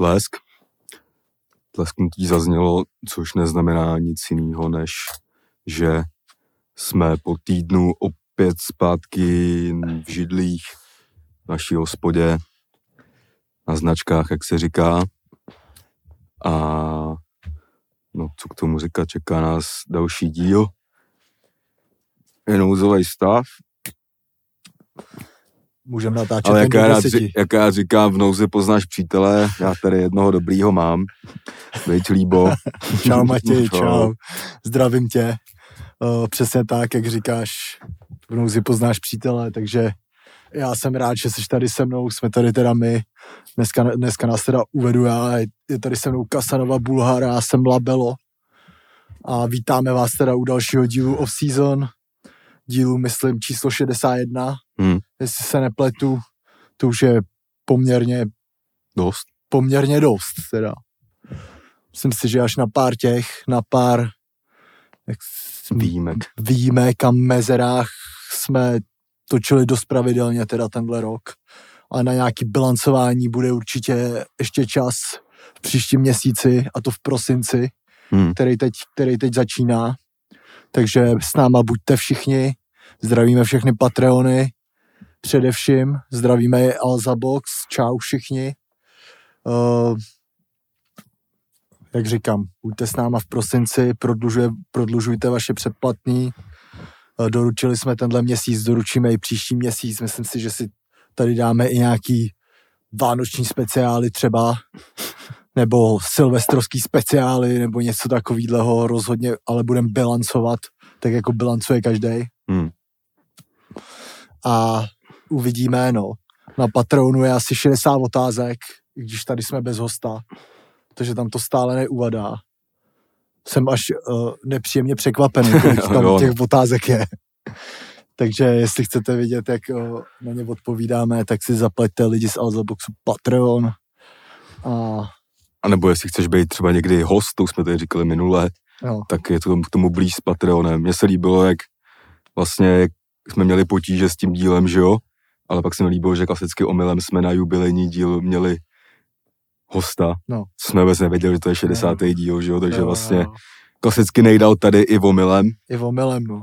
Blesk. Tlesknutí zaznělo, což neznamená nic jiného, než že jsme po týdnu opět zpátky v židlích naší hospodě na značkách, jak se říká. A no, co k tomu říkat, čeká nás další díl. Je nouzový stav, Můžeme natáčet ale jak já, rád, jak já říkám, v nouzi poznáš přítele, já tady jednoho dobrýho mám. Veď líbo. Čau Matěj, čau. Zdravím tě. Uh, přesně tak, jak říkáš, v nouzi poznáš přítele, takže já jsem rád, že jsi tady se mnou, jsme tady teda my. Dneska, dneska nás teda uvedu já, je tady se mnou Kasanova Bulhara, já jsem Labelo. A vítáme vás teda u dalšího dílu off-season, dílu, myslím, číslo 61, Hmm. Jestli se nepletu, to už je poměrně Dost. poměrně dost teda. Myslím si, že až na pár těch, na pár jak Výjimek. výjimek a mezerách jsme točili dost pravidelně teda tenhle rok. A na nějaký bilancování bude určitě ještě čas v příštím měsíci, a to v prosinci, Hmm. který, teď, který teď začíná. Takže s náma buďte všichni, zdravíme všechny Patreony, především zdravíme je Alza Box, čau všichni. Uh, jak říkám, buďte s náma v prosinci, prodlužuje, prodlužujte vaše předplatný. Uh, doručili jsme tenhle měsíc, doručíme i příští měsíc. Myslím si, že si tady dáme i nějaký vánoční speciály třeba, nebo silvestrovský speciály, nebo něco takového rozhodně, ale budeme bilancovat, tak jako bilancuje každý. Hmm. A uvidíme, no. Na Patronu je asi 60 otázek, i když tady jsme bez hosta, protože tam to stále neuvadá. Jsem až uh, nepříjemně překvapený, kolik tam Jo. těch otázek je. Takže jestli chcete vidět, jak uh, na ně odpovídáme, tak si zaplaťte lidi z Alzaboxu Patreon. A A nebo jestli chceš být třeba někdy host, to už jsme tady říkali minule, jo, tak je to k tomu blíž s Patreonem. Mně se líbilo, jak vlastně jak jsme měli potíže s tím dílem, že jo? Ale pak se mi líbilo, že klasicky omylem jsme na jubilejní díl měli hosta. No. Jsme vůbec nevěděli, že to je 60. díl, že jo? Takže jo, vlastně jo. klasicky nejdal tady i omylem. I omylem, no.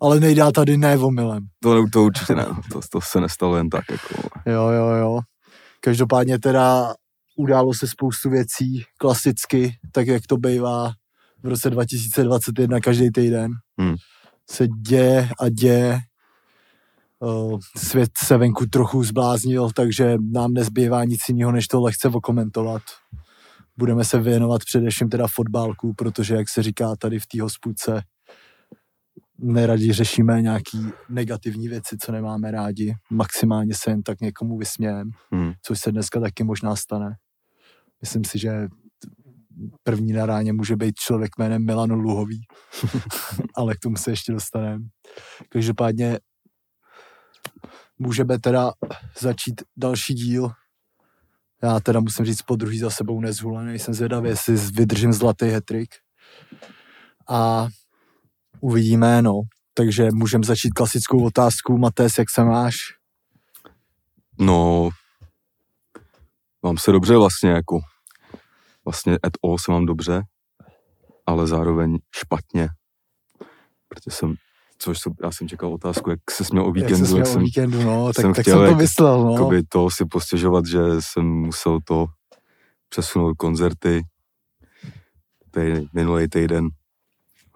Ale nejdá tady ne omylem. To, to určitě ne, to, to se nestalo jen tak. Jako. Jo, jo, jo. Každopádně teda událo se spoustu věcí klasicky, tak jak to bývá v roce 2021 každý týden. Hmm. Se děje a děje. Uh, Svět se venku trochu zbláznil, takže nám nezbývá nic jiného, než to lehce okomentovat. Budeme se věnovat především teda fotbálku, protože, jak se říká tady v té hospůdce, neradi řešíme nějaký negativní věci, co nemáme rádi. Maximálně se jen tak někomu vysmějem, Hmm. což se dneska taky možná stane. Myslím si, že první na ráně může být člověk jménem Milano Luhový, ale k tomu se ještě dostaneme. Každopádně můžeme teda začít další díl. Já teda musím říct po druhý za sebou nezhulený, jsem zvědavý, jestli vydržím zlatý hetrik. A uvidíme, no. Takže můžeme začít klasickou otázkou. Matés, jak se máš? No, mám se dobře vlastně, jako vlastně at all se mám dobře, ale zároveň špatně, protože jsem, což jsem, já jsem čekal otázku, jak se směl o jak víkendu, se jak směl o jsem, víkendu, no, tak, jsem tak chtěl, jsem to jak- myslel, no. jakoby to si postěžovat, že jsem musel to přesunout koncerty tady minulý týden.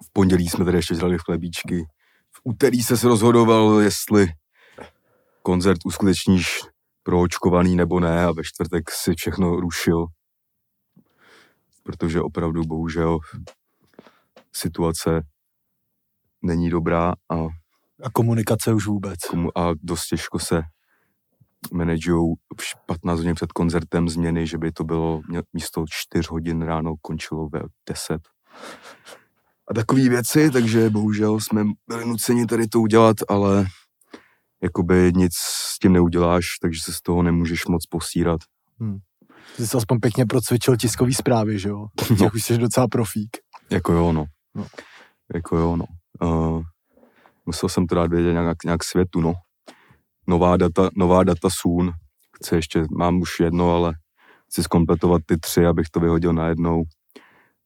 V pondělí jsme tady ještě dělali chlebíčky. V úterý se se rozhodoval, jestli koncert uskutečníš pro očkovaný nebo ne a ve čtvrtek si všechno rušil. Protože opravdu bohužel situace není dobrá a A komunikace už vůbec. komu, a dost těžko se manažují v 15 hodin před koncertem změny, že by to bylo místo 4 hodin ráno končilo ve 10. A takové věci, takže bohužel jsme byli nuceni tady to udělat, ale jakoby nic s tím neuděláš, takže se z toho nemůžeš moc posírat. Ty jsi aspoň pěkně procvičil tiskový zprávy, že jo? Těch No. už jsi docela profík. Jako jo, no. No. Jako jo, no. Uh, musel jsem to dát vědět nějak, nějak světu, no. Nová data, nová data soon. Chci ještě, mám už jedno, ale chci zkompletovat ty tři, abych to vyhodil najednou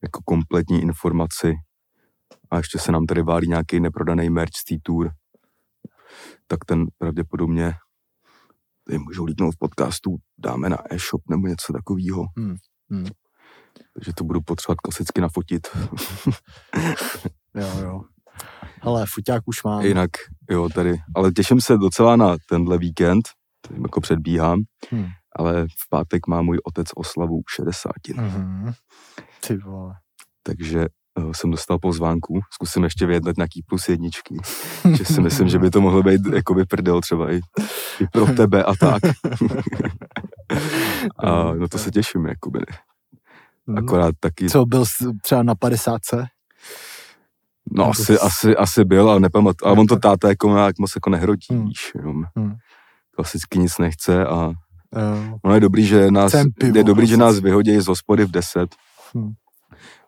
jako kompletní informaci. A ještě se nám tady válí nějaký neprodaný merch z té tour. Tak ten pravděpodobně tady můžou líknout v podcastu, dáme na e-shop nebo něco takového. Hmm. Hmm. Takže to budu potřebovat klasicky nafotit. Jo, jo. Ale fuťák už mám. Jinak, jo, tady. Ale těším se docela na tenhle víkend, tady jako předbíhám, Hmm. ale v pátek má můj otec oslavu 60. Mhm. Ty vole. takže uh, jsem dostal pozvánku, zkusím ještě vyjednat nějaký plus jedničky, že si myslím, že by to mohlo být jakoby prdel třeba i, i pro tebe a tak. a no to se těším, jakoby. Mhm. Akorát taky, Co byl třeba na 50? No nebo asi, s- asi, asi byl, ale nepamatuji. Ale on to táta jako nějak moc jako nehrotí, Hmm. víš, jenom Hmm. klasicky nic nechce a Jo. ono je dobrý, že nás, pivo, je dobrý, že nás klasicky. vyhodí z hospody v 10. Hmm.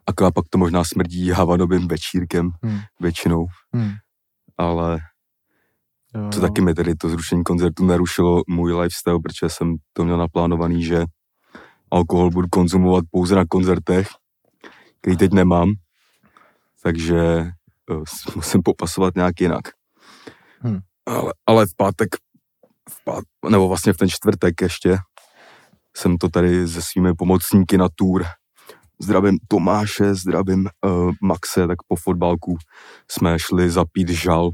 Akorát pak to možná smrdí havanovým večírkem Hmm. většinou, Hmm. ale Jo, To jo. taky mi tedy to zrušení koncertu narušilo můj lifestyle, protože jsem to měl naplánovaný, že alkohol budu konzumovat pouze na koncertech, který teď nemám, takže eh, musím popasovat nějak jinak. Hmm. Ale, ale v pátek, v pát, nebo vlastně v ten čtvrtek ještě, jsem to tady se svými pomocníky na tour. Zdravím Tomáše, zdravím uh, Maxe, tak po fotbalku jsme šli zapít žal,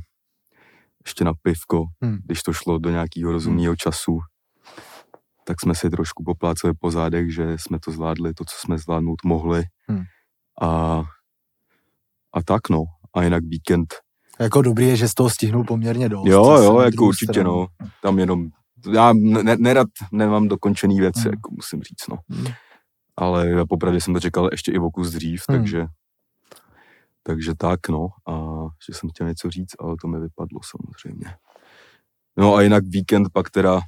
ještě na pivko, Hmm. když to šlo do nějakého rozumného času. Tak jsme si trošku popláceli po zádech, že jsme to zvládli, to, co jsme zvládnout mohli. Hmm. A, a tak no. A jinak víkend. Jako dobrý je, že z toho stihnul poměrně dost. Jo, jo, jako určitě stranu. no. Tam jenom, já ne, nerad nemám dokončený věci, Hmm. jako musím říct no. Hmm. Ale já popravdě jsem to čekal ještě i o kus dřív, Hmm. takže takže tak, no. A že jsem chtěl něco říct, ale to mi vypadlo samozřejmě. No a jinak víkend pak teda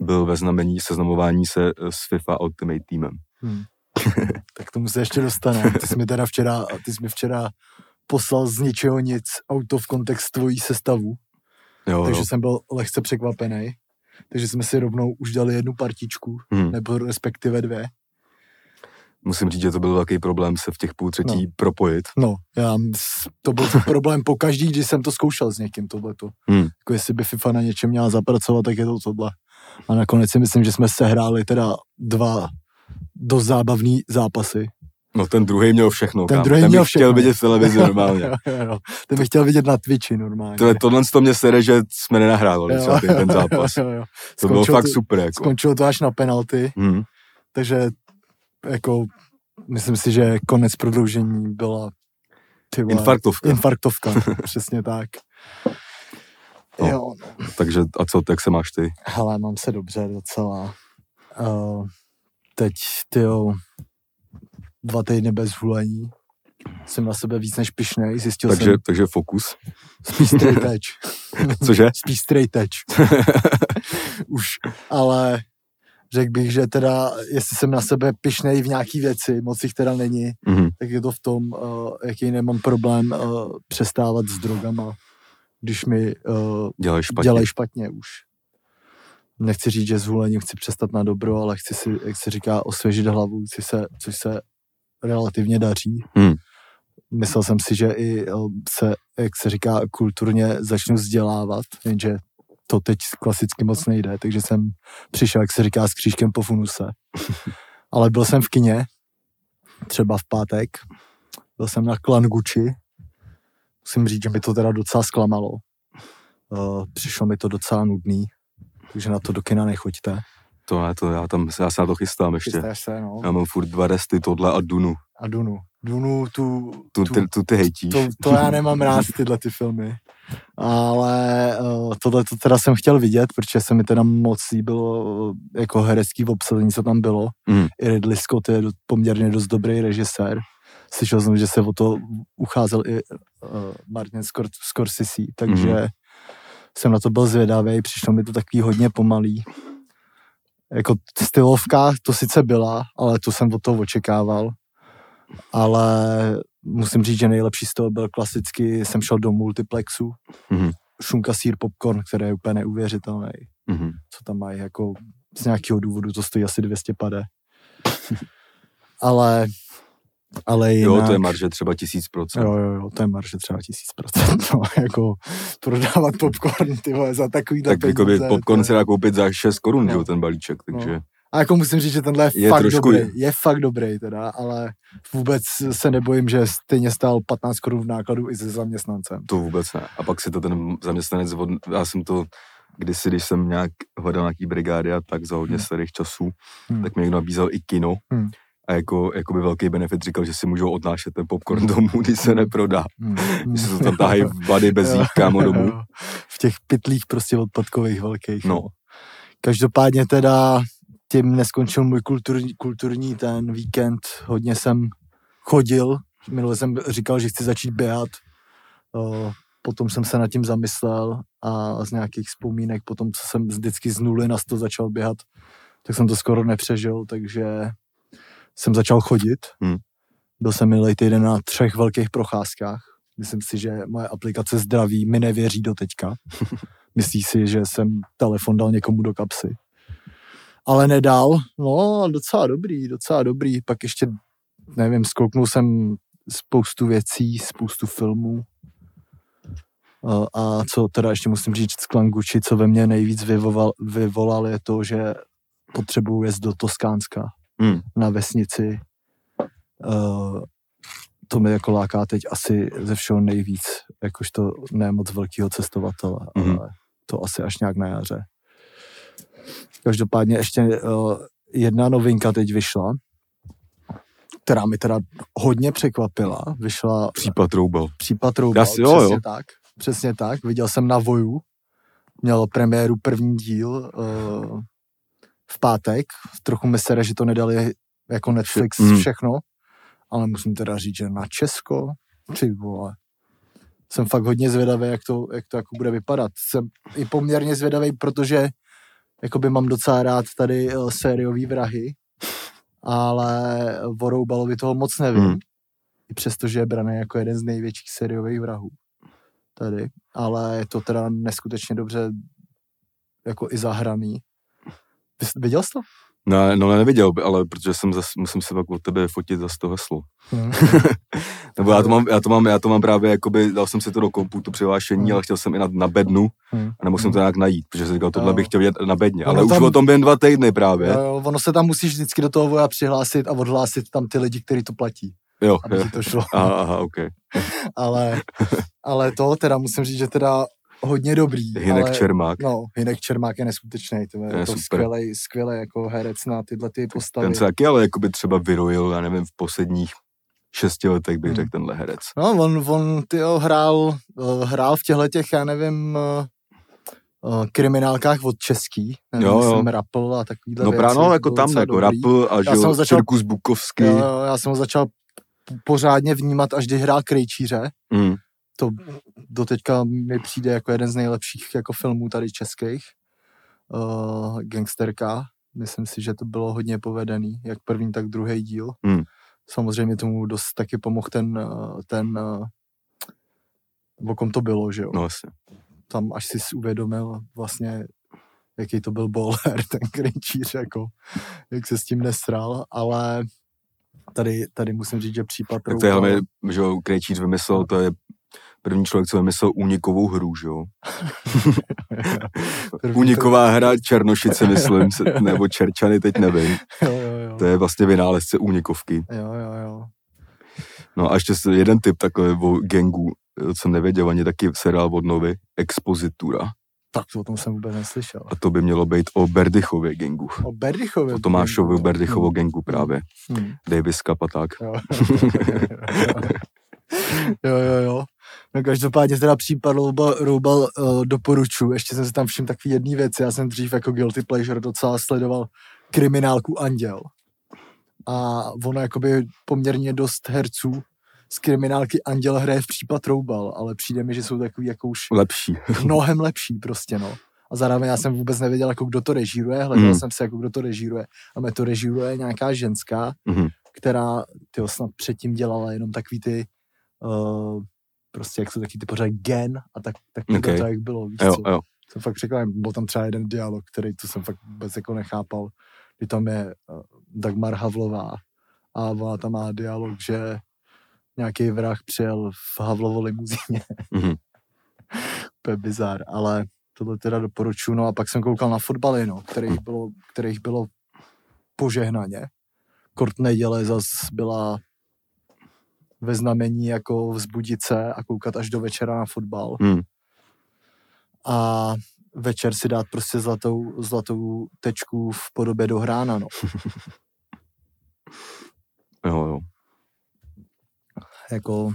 byl ve znamení seznamování se eh, s FIFA Ultimate Teamem. Hmm. tak tomu se ještě dostane. Ty jsi mi teda včera, ty jsi mi včera poslal z ničeho nic out of context tvojí sestavu, Jo, takže jo. jsem byl lehce překvapený. Takže jsme si rovnou už dali jednu partičku, Hm. nebo respektive dvě. Musím říct, že to byl velký problém se v těch půl třetí No. propojit. No, já, to byl problém po každý, když jsem to zkoušel s někým, tohleto. Hmm. Jako jestli by FIFA na něčem měla zapracovat, tak je to tohle. A nakonec si myslím, že jsme sehráli teda dva dost zábavný zápasy. No ten druhý měl všechno. Ten druhý ten měl bych chtěl všechno. vidět v televizi normálně. jo, jo, jo. Ten bych chtěl vidět na Twitchi normálně. Tohle, tohle to mě sere, že jsme nenahrávali třeba ten, ten zápas. Jo, jo, jo. To bylo fakt super. Jako. Skončilo to až na penalty, Hmm. takže jako myslím si, že konec prodloužení byla ty vole, Infarktovka. infarktovka, přesně tak. No. Jo, no. Takže a co, jak se máš ty? Hele, mám se dobře docela. Uh, teď, tyjo, dva týdny bez hulení. Jsem na sebe víc než pišnej, zjistil Takže, jsem takže fokus. spíš straight edge. Cože? spíš straight edge. Už, ale řekl bych, že teda, jestli jsem na sebe pišnej v nějaký věci, moc jich teda není, Mhm. tak je to v tom, uh, jaký nemám problém uh, přestávat s drogama, když mi uh, Dělej špatně. dělají špatně už. Nechci říct, že s hulením chci přestat na dobro, ale chci si, jak se říká, osvěžit hlavu, což se, což se relativně daří. Hmm. Myslel jsem si, že i eh, se, jak se říká, kulturně začnu vzdělávat, jenže to teď klasicky moc nejde, takže jsem přišel, jak se říká, s křížkem po funuse. Ale byl jsem v kině, třeba v pátek, byl jsem na Klan Gucci, musím říct, že mi to teda docela zklamalo. Uh, přišlo mi to docela nudný, takže na to do kina nechoďte. To ne, to já tam, já se na to chystám ještě. Chystáš se, no. Já mám furt dva resty, tohle a Dunu. A Dunu. Dunu, tu, Tu, tu, ty, tu ty hejtíš. to, to já nemám rád, tyhle ty filmy. Ale uh, tohle to teda jsem chtěl vidět, protože se mi teda moc líbilo uh, jako herecký obsazení, co tam bylo. Mm. I Ridley Scott je poměrně dost dobrý režisér. Slyšel jsem, že se o to ucházel i uh, Martin Scor- Scorsese, takže Mhm. jsem na to byl zvědavý, přišlo mi to takový hodně pomalý. Jako stylovka to sice byla, ale to jsem od toho očekával. Ale musím říct, že nejlepší z toho byl klasicky, jsem šel do multiplexu, Mhm. šunka sír popcorn, který je úplně neuvěřitelný. Mhm. Co tam mají, jako z nějakého důvodu to stojí asi 200 pade. ale, ale jinak... Jo, to je marže třeba tisíc procent. Jo, jo, jo, to je marže třeba tisíc procent. No, jako prodávat popcorn, ty vole, za takový Tak jako by peníze, popcorn to se dá koupit za 6 korun, No. jo, ten balíček, takže... A jako musím říct, že tenhle je, Je fakt trošku- dobrý. Je fakt dobrý teda, ale vůbec se nebojím, že stejně stál 15 korun v nákladu i se zaměstnancem. To vůbec ne. A pak si to ten zaměstnanec, od, já jsem to kdysi, když jsem nějak hledal nějaký brigády a tak za hodně Hmm. starých časů, Hmm. tak mi někdo nabízel i kino. Hmm. A jako, jako by velký benefit říkal, že si můžou odnášet ten popcorn domů, když se neprodá. Hmm. Že se to tam tahají v bady bez jít kámo domů. V těch pytlích prostě odpadkových velkých. No. Každopádně teda tím neskončil můj kulturní, kulturní ten víkend. Hodně jsem chodil. Minule jsem říkal, že chci začít běhat. O, potom jsem se nad tím zamyslel a z nějakých vzpomínek, potom co jsem vždycky z nuly na 100 začal běhat, tak jsem to skoro nepřežil, takže jsem začal chodit. Hmm. Byl jsem minulý týden na třech velkých procházkách. Myslím si, že moje aplikace zdraví mi nevěří do teďka. Myslí si, že jsem telefon dal někomu do kapsy. Ale nedal. No, docela dobrý, docela dobrý. Pak ještě, nevím, zkouknul jsem spoustu věcí, spoustu filmů. A- co teda ještě musím říct z Klanguči, co ve mně nejvíc vyvolal, vyvolal je to, že potřebuji jet do Toskánska Hmm. na vesnici. Uh, to mi jako láká teď asi ze všeho nejvíc, jakožto ne moc velkýho cestovatele, Mhm. ale to asi až nějak na jaře. Každopádně ještě uh, jedna novinka teď vyšla, která mi teda hodně překvapila. Vyšla Případ roubal. případ Roubal, Já si- jo, přesně jo. tak. Přesně tak. Viděl jsem na Voju. Měl premiéru první díl uh, v pátek. Trochu mi sere, že to nedali jako Netflix Mm. všechno. Ale musím teda říct, že na Česko, ty vole, jsem fakt hodně zvědavý, jak to, jak to jako bude vypadat. Jsem i poměrně zvědavý, protože jakoby mám docela rád tady uh, sériový vrahy, ale o Roubalovi toho moc nevím. Hmm. I přesto, že je braný jako jeden z největších sériových vrahů tady. Ale je to teda neskutečně dobře jako i zahraný. Ty jsi- Viděl jsi to? No, no neviděl, ale protože jsem zas, musím se pak od tebe fotit za to heslo. Hmm. Nebo já to mám, já to mám, já to mám právě, jakoby, dal jsem si to do kompu, to přihlášení, Hmm. ale chtěl jsem i na, na bednu Hmm. a nemusím to nějak najít, protože jsem říkal, tohle bych chtěl vidět na bedně, Ono ale už tam- o tom během dva týdny právě. Jo, ono se tam musíš vždycky do toho voja přihlásit a odhlásit tam ty lidi, kteří to platí, Jo, aby jo. to šlo. Aha, aha, ok. ale, ale to teda musím říct, že teda hodně dobrý. Hinek ale, Čermák. No, Hinek Čermák je neskutečný. To je, je to super. skvělej, skvělej jako herec na tyhle ty postavy. Ten se taky ale jakoby třeba vyrojil, já nevím, v posledních šesti letech bych Hmm. řekl tenhle herec. No, on, on tyjo, hrál, eh, hrál v těchto těch, já nevím, eh, eh, kriminálkách od český. Nevím, Jo, jo. Jsem Rapl a takovýhle No právě, no, jako tam, jako dobrý. Rapl a že ho jo, začal- Cirkus Bukovský. Jo, jo, já jsem ho začal pořádně vnímat, až když hrál Krejčíře. Mm. To doteďka mi přijde jako jeden z nejlepších jako filmů tady českých. Uh, gangsterka. Myslím si, že to bylo hodně povedený, jak první, tak druhý díl. Hmm. Samozřejmě tomu dost taky pomohl ten, eh, ten eh, o kom to bylo, že jo. No asi. tam až si uvědomil vlastně, jaký to byl bowler, ten Krejčíř, jako, jak se s tím nesral, ale tady, tady musím říct, že případ Tak to je hlavně, že jo, Krejčíř vymyslel, to je první člověk, co vymyslel únikovou hru, že jo. Úniková hra Černošice, myslím, nebo Čerčany, teď nevím. To, jo, jo, jo. To je vlastně vynálezce únikovky. Jo, jo, jo. No a ještě jeden typ takový o gangu, co jsem nevěděl, ani taky seriál od Novy, Expozitura. Tak to o tom jsem vůbec neslyšel. A to by mělo být o Berdychově gangu. O Berdychově. O Tomášovi Berdychovo gangu právě. Hmm. Davis tak. Jo. jo, jo, jo. No každopádně teda případ Roubal, Roubal uh, doporučuji. Ještě jsem si tam všiml takový jedný věci. Já jsem dřív jako guilty pleasure docela sledoval kriminálku Anděl. A ono jakoby poměrně dost herců z kriminálky Anděl hraje v případ Roubal, ale přijde mi, že jsou takový jako už Lepší. mnohem lepší prostě, no. A zároveň já jsem vůbec nevěděl, jako kdo to režíruje, hledal Mm. jsem se, jako kdo to režíruje. A mě to režíruje nějaká ženská, Mhm. která tyjo, snad předtím dělala jenom takový ty uh, prostě jak jsou taky ty pořád gen a tak, tak Okay. to jak bylo, víš Jo, co? jo. Jsem fakt překvapen, byl tam třeba jeden dialog, který to jsem fakt vůbec jako nechápal, kdy tam je uh, Dagmar Havlová a ona tam má dialog, že nějaký vrah přijel v Havlovo limuzíně. Mhm. to je bizar, ale tohle teda doporučuji. No a pak jsem koukal na fotbaly, no, kterých bylo, kterých bylo požehnaně. Kort neděle zas byla ve znamení jako vzbudit se a koukat až do večera na fotbal. Hmm. A večer si dát prostě zlatou, zlatou tečku v podobě dohrána, no. Jo, jo. jako,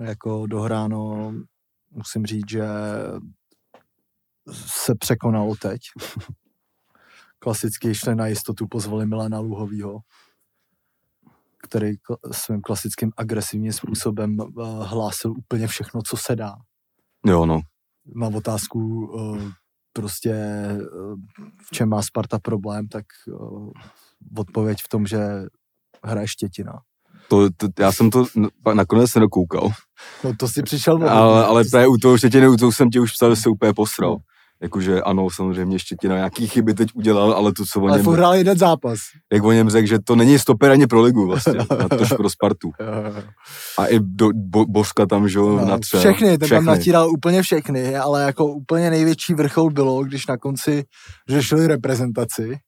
jako dohráno, musím říct, že se překonalo teď. Klasicky šli na jistotu, pozvali Milana Luhovýho, který svým klasickým agresivním způsobem eh, hlásil úplně všechno, co se dá. Jo, no. Na otázku eh, prostě eh, v čem má Sparta problém, tak odpověď v tom, že hraje štětina. To, to, já jsem to nakonec nedokoukal, No to si přišel ale, ale právě u toho Štětiny, u toho jsem ti už psal, že se úplně posral. Jakože ano, samozřejmě Štětina nějaký chyby teď udělal, ale to, co o Ale něm, hrál jeden zápas. jak o něm řekl, že to není stoper ani pro ligu vlastně, na tož pro Spartu. A i do, bo, Boska tam, že jo, No, natřel. všechny, ten všechny. tam natíral úplně všechny, ale jako úplně největší vrchol bylo, když na konci řešili reprezentaci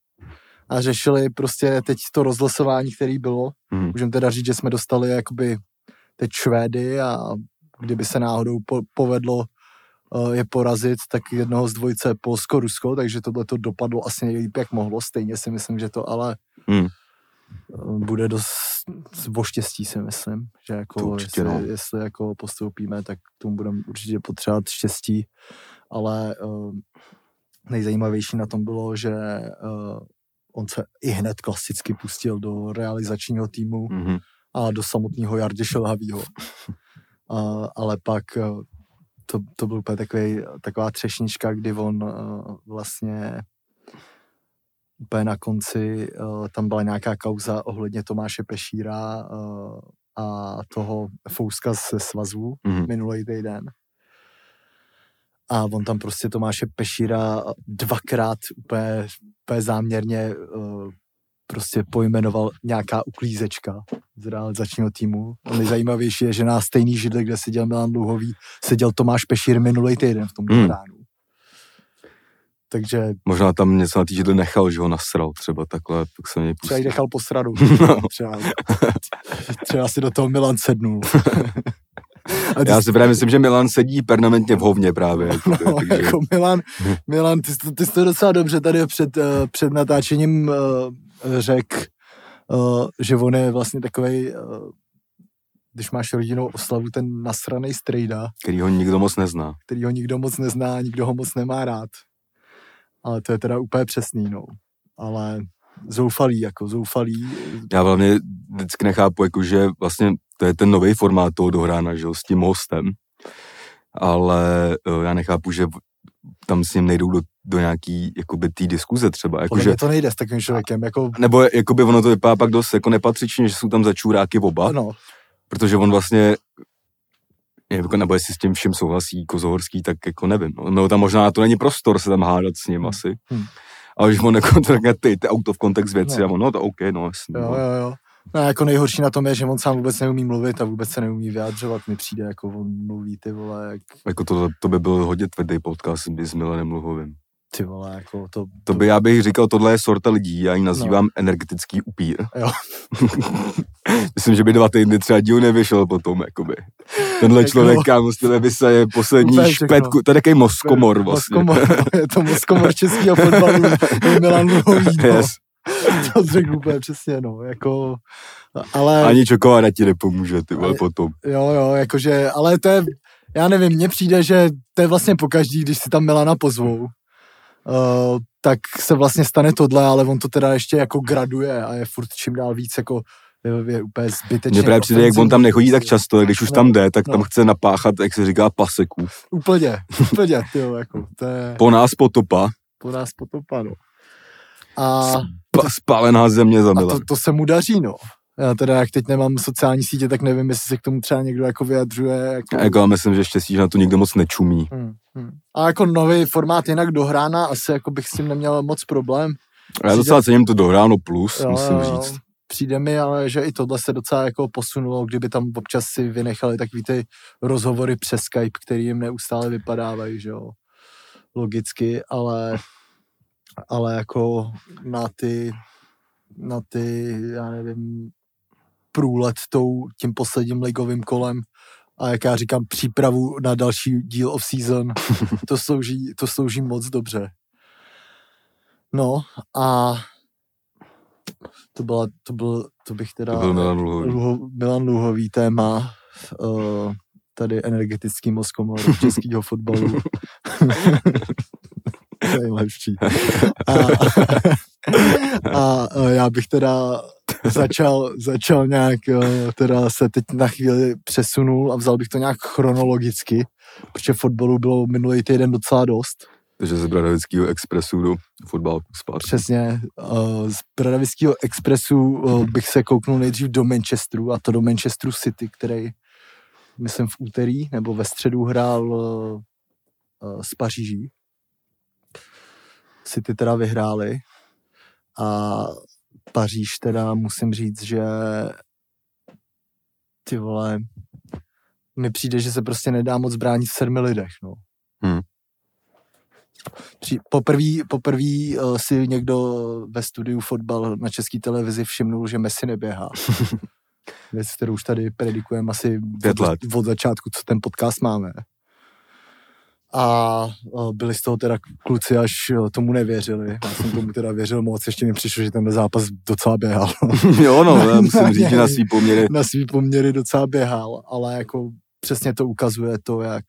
a řešili prostě teď to rozlosování, který bylo. Mhm. Můžeme teda říct, že jsme dostali jakoby teď Švédy a kdyby se náhodou po, povedlo je porazit, tak jednoho z dvojce Polsko-Rusko, takže tohle to dopadlo asi nejlíp, jak mohlo. Stejně si myslím, že to ale Hmm. uh, bude dost o štěstí, si myslím, že jako jestli, no. jestli jako postoupíme, tak tomu budeme určitě potřebovat štěstí, ale uh, nejzajímavější na tom bylo, že uh, on se i hned klasicky pustil do realizačního týmu Mhm. a do samotného Jardy Šelhavýho. A, ale pak eh, to, to byl úplně takový, taková třešnička, kdy on uh, vlastně úplně na konci uh, tam byla nějaká kauza ohledně Tomáše Pešíra uh, a toho Fouska ze svazů Mhm. minulý týden. A on tam prostě Tomáše Pešíra dvakrát úplně, úplně záměrně uh, prostě pojmenoval nějaká uklízečka z realizačního týmu. A nejzajímavější je, že na stejný židli, kde seděl Milan Dluhový, seděl Tomáš Pešír minulý týden v tom Hmm. Takže Možná tam něco na týždě nechal, že ho nasral třeba takhle, tak se mě třeba ji nechal posradu. No. Třeba, třeba si do toho Milan sednul. A ty Já si právě myslím, že Milan sedí permanentně v hovně právě. Jako, No, takže, jako Milan, Milan ty, jsi to- ty jsi to docela dobře tady před, uh, před natáčením uh, řekl, uh, že on je vlastně takovej, uh, když máš rodinnou oslavu, ten nasranej strejda, který ho nikdo moc nezná. který ho nikdo moc nezná, nikdo ho moc nemá rád. Ale to je teda úplně přesný, no. Ale zoufalý, jako zoufalý. Já hlavně vždycky nechápu, jako, že vlastně to je ten nový formát toho dohrána, že jo, s tím hostem. Ale uh, já nechápu, že tam s ním nejdou do, do nějaký, jakoby, té diskuze třeba. Jakože, mě to nejde s takovým člověkem, jako, nebo jakoby ono to vypadá pak dost jako nepatřičně, že jsou tam za čůráky oba, no, protože on vlastně jako, nebo jestli s tím vším souhlasí Kozohorský, tak jako nevím. No, no tam možná to není prostor se tam hádat s ním Hmm. asi. Hmm. Ale když on jako řekne, ty, ty auto v kontext věci, No. a on, no to OK, no jasný. jo, no. jo, jo. No jako nejhorší na tom je, že on sám vůbec neumí mluvit a vůbec se neumí vyjadřovat. Mi přijde, jako on mluví, ty vole, jak, Jako to, to by byl hodně tvrdý podcast by s Milanem Luhovým. ty vole, jako to... To by, já bych říkal, tohle je sorta lidí, já ji nazývám no. energetický upír. Jo. Myslím, že by dva týdny třeba díl nevyšel potom, jakoby. Tenhle Jako- člověk, kámo, z tebe vysaje poslední Úplně všechno. špetku, to je takový moskomor vlastně. Moskomor, je to moskomor českého fotbalu, Milan Luhový, no. Yes. To řekl úplně přesně, no, jako... Ale... Ani čokoláda ti nepomůže, ty vole, potom. Jo, jo, jakože, ale to je, já nevím, mně přijde, že to je vlastně pokaždý, když si tam Milana pozvou, uh, tak se vlastně stane tohle, ale on to teda ještě jako graduje a je furt čím dál víc jako je, je úplně zbytečně. Mně právě přijde, jak on tam nechodí tak často, a když už No, tam jde, tak no. tam chce napáchat, jak se říká, paseku. Úplně, úplně, tyjo, jako, to je Po nás potopa, po nás potopa, no. A, pa, spálená země za Milan. to, to se mu daří, no. Já teda, jak teď nemám sociální sítě, tak nevím, jestli se k tomu třeba někdo jako vyjadřuje. Jako, Jako já myslím, že štěstí, že na to nikdo moc nečumí. Hmm, hmm. A jako nový formát jinak dohrána, asi jako bych s tím neměl moc problém. Já docela cením to dohráno plus, jo, musím jo, říct. Přijde mi, ale že i tohle se docela jako posunulo, kdyby tam občas si vynechali takový ty rozhovory přes Skype, který jim neustále vypadávají, že jo. Logicky, ale, ale jako na ty, na ty, já nevím, průlet tou, tím posledním ligovým kolem a jak já říkám, přípravu na další díl of season, to slouží, to slouží moc dobře. No a to, byla, to, byl, to bych teda... To byl Milan Luhový. Luho, Milan Luhový téma uh, tady energetický mozkomor českého fotbalu. to je lepší. A, a, a já bych teda začal, začal nějak, teda se teď na chvíli přesunul a vzal bych to nějak chronologicky, protože fotbalu bylo minulý týden docela dost. Takže z Bradavického expresu do fotbalu zpátky. Přesně. Z Bradavického expresu bych se kouknul nejdřív do Manchesteru a to do Manchesteru City, který myslím v úterý nebo ve středu hrál z Paříží. City teda vyhráli a Paříž teda musím říct, že ty vole, mi přijde, že se prostě nedá moc bránit v sedmi lidech, no. Hmm. Poprvé poprvý uh, si někdo ve studiu fotbal na české televizi všimnul, že Messi neběhá. Věc, kterou už tady predikujeme asi Pět let. od, od začátku, co ten podcast máme a byli z toho teda kluci, až tomu nevěřili. Já jsem tomu teda věřil moc, ještě mi přišlo, že ten zápas docela běhal. jo, no, já musím říct, že na svý poměry. Na svý poměry docela běhal, ale jako přesně to ukazuje to, jak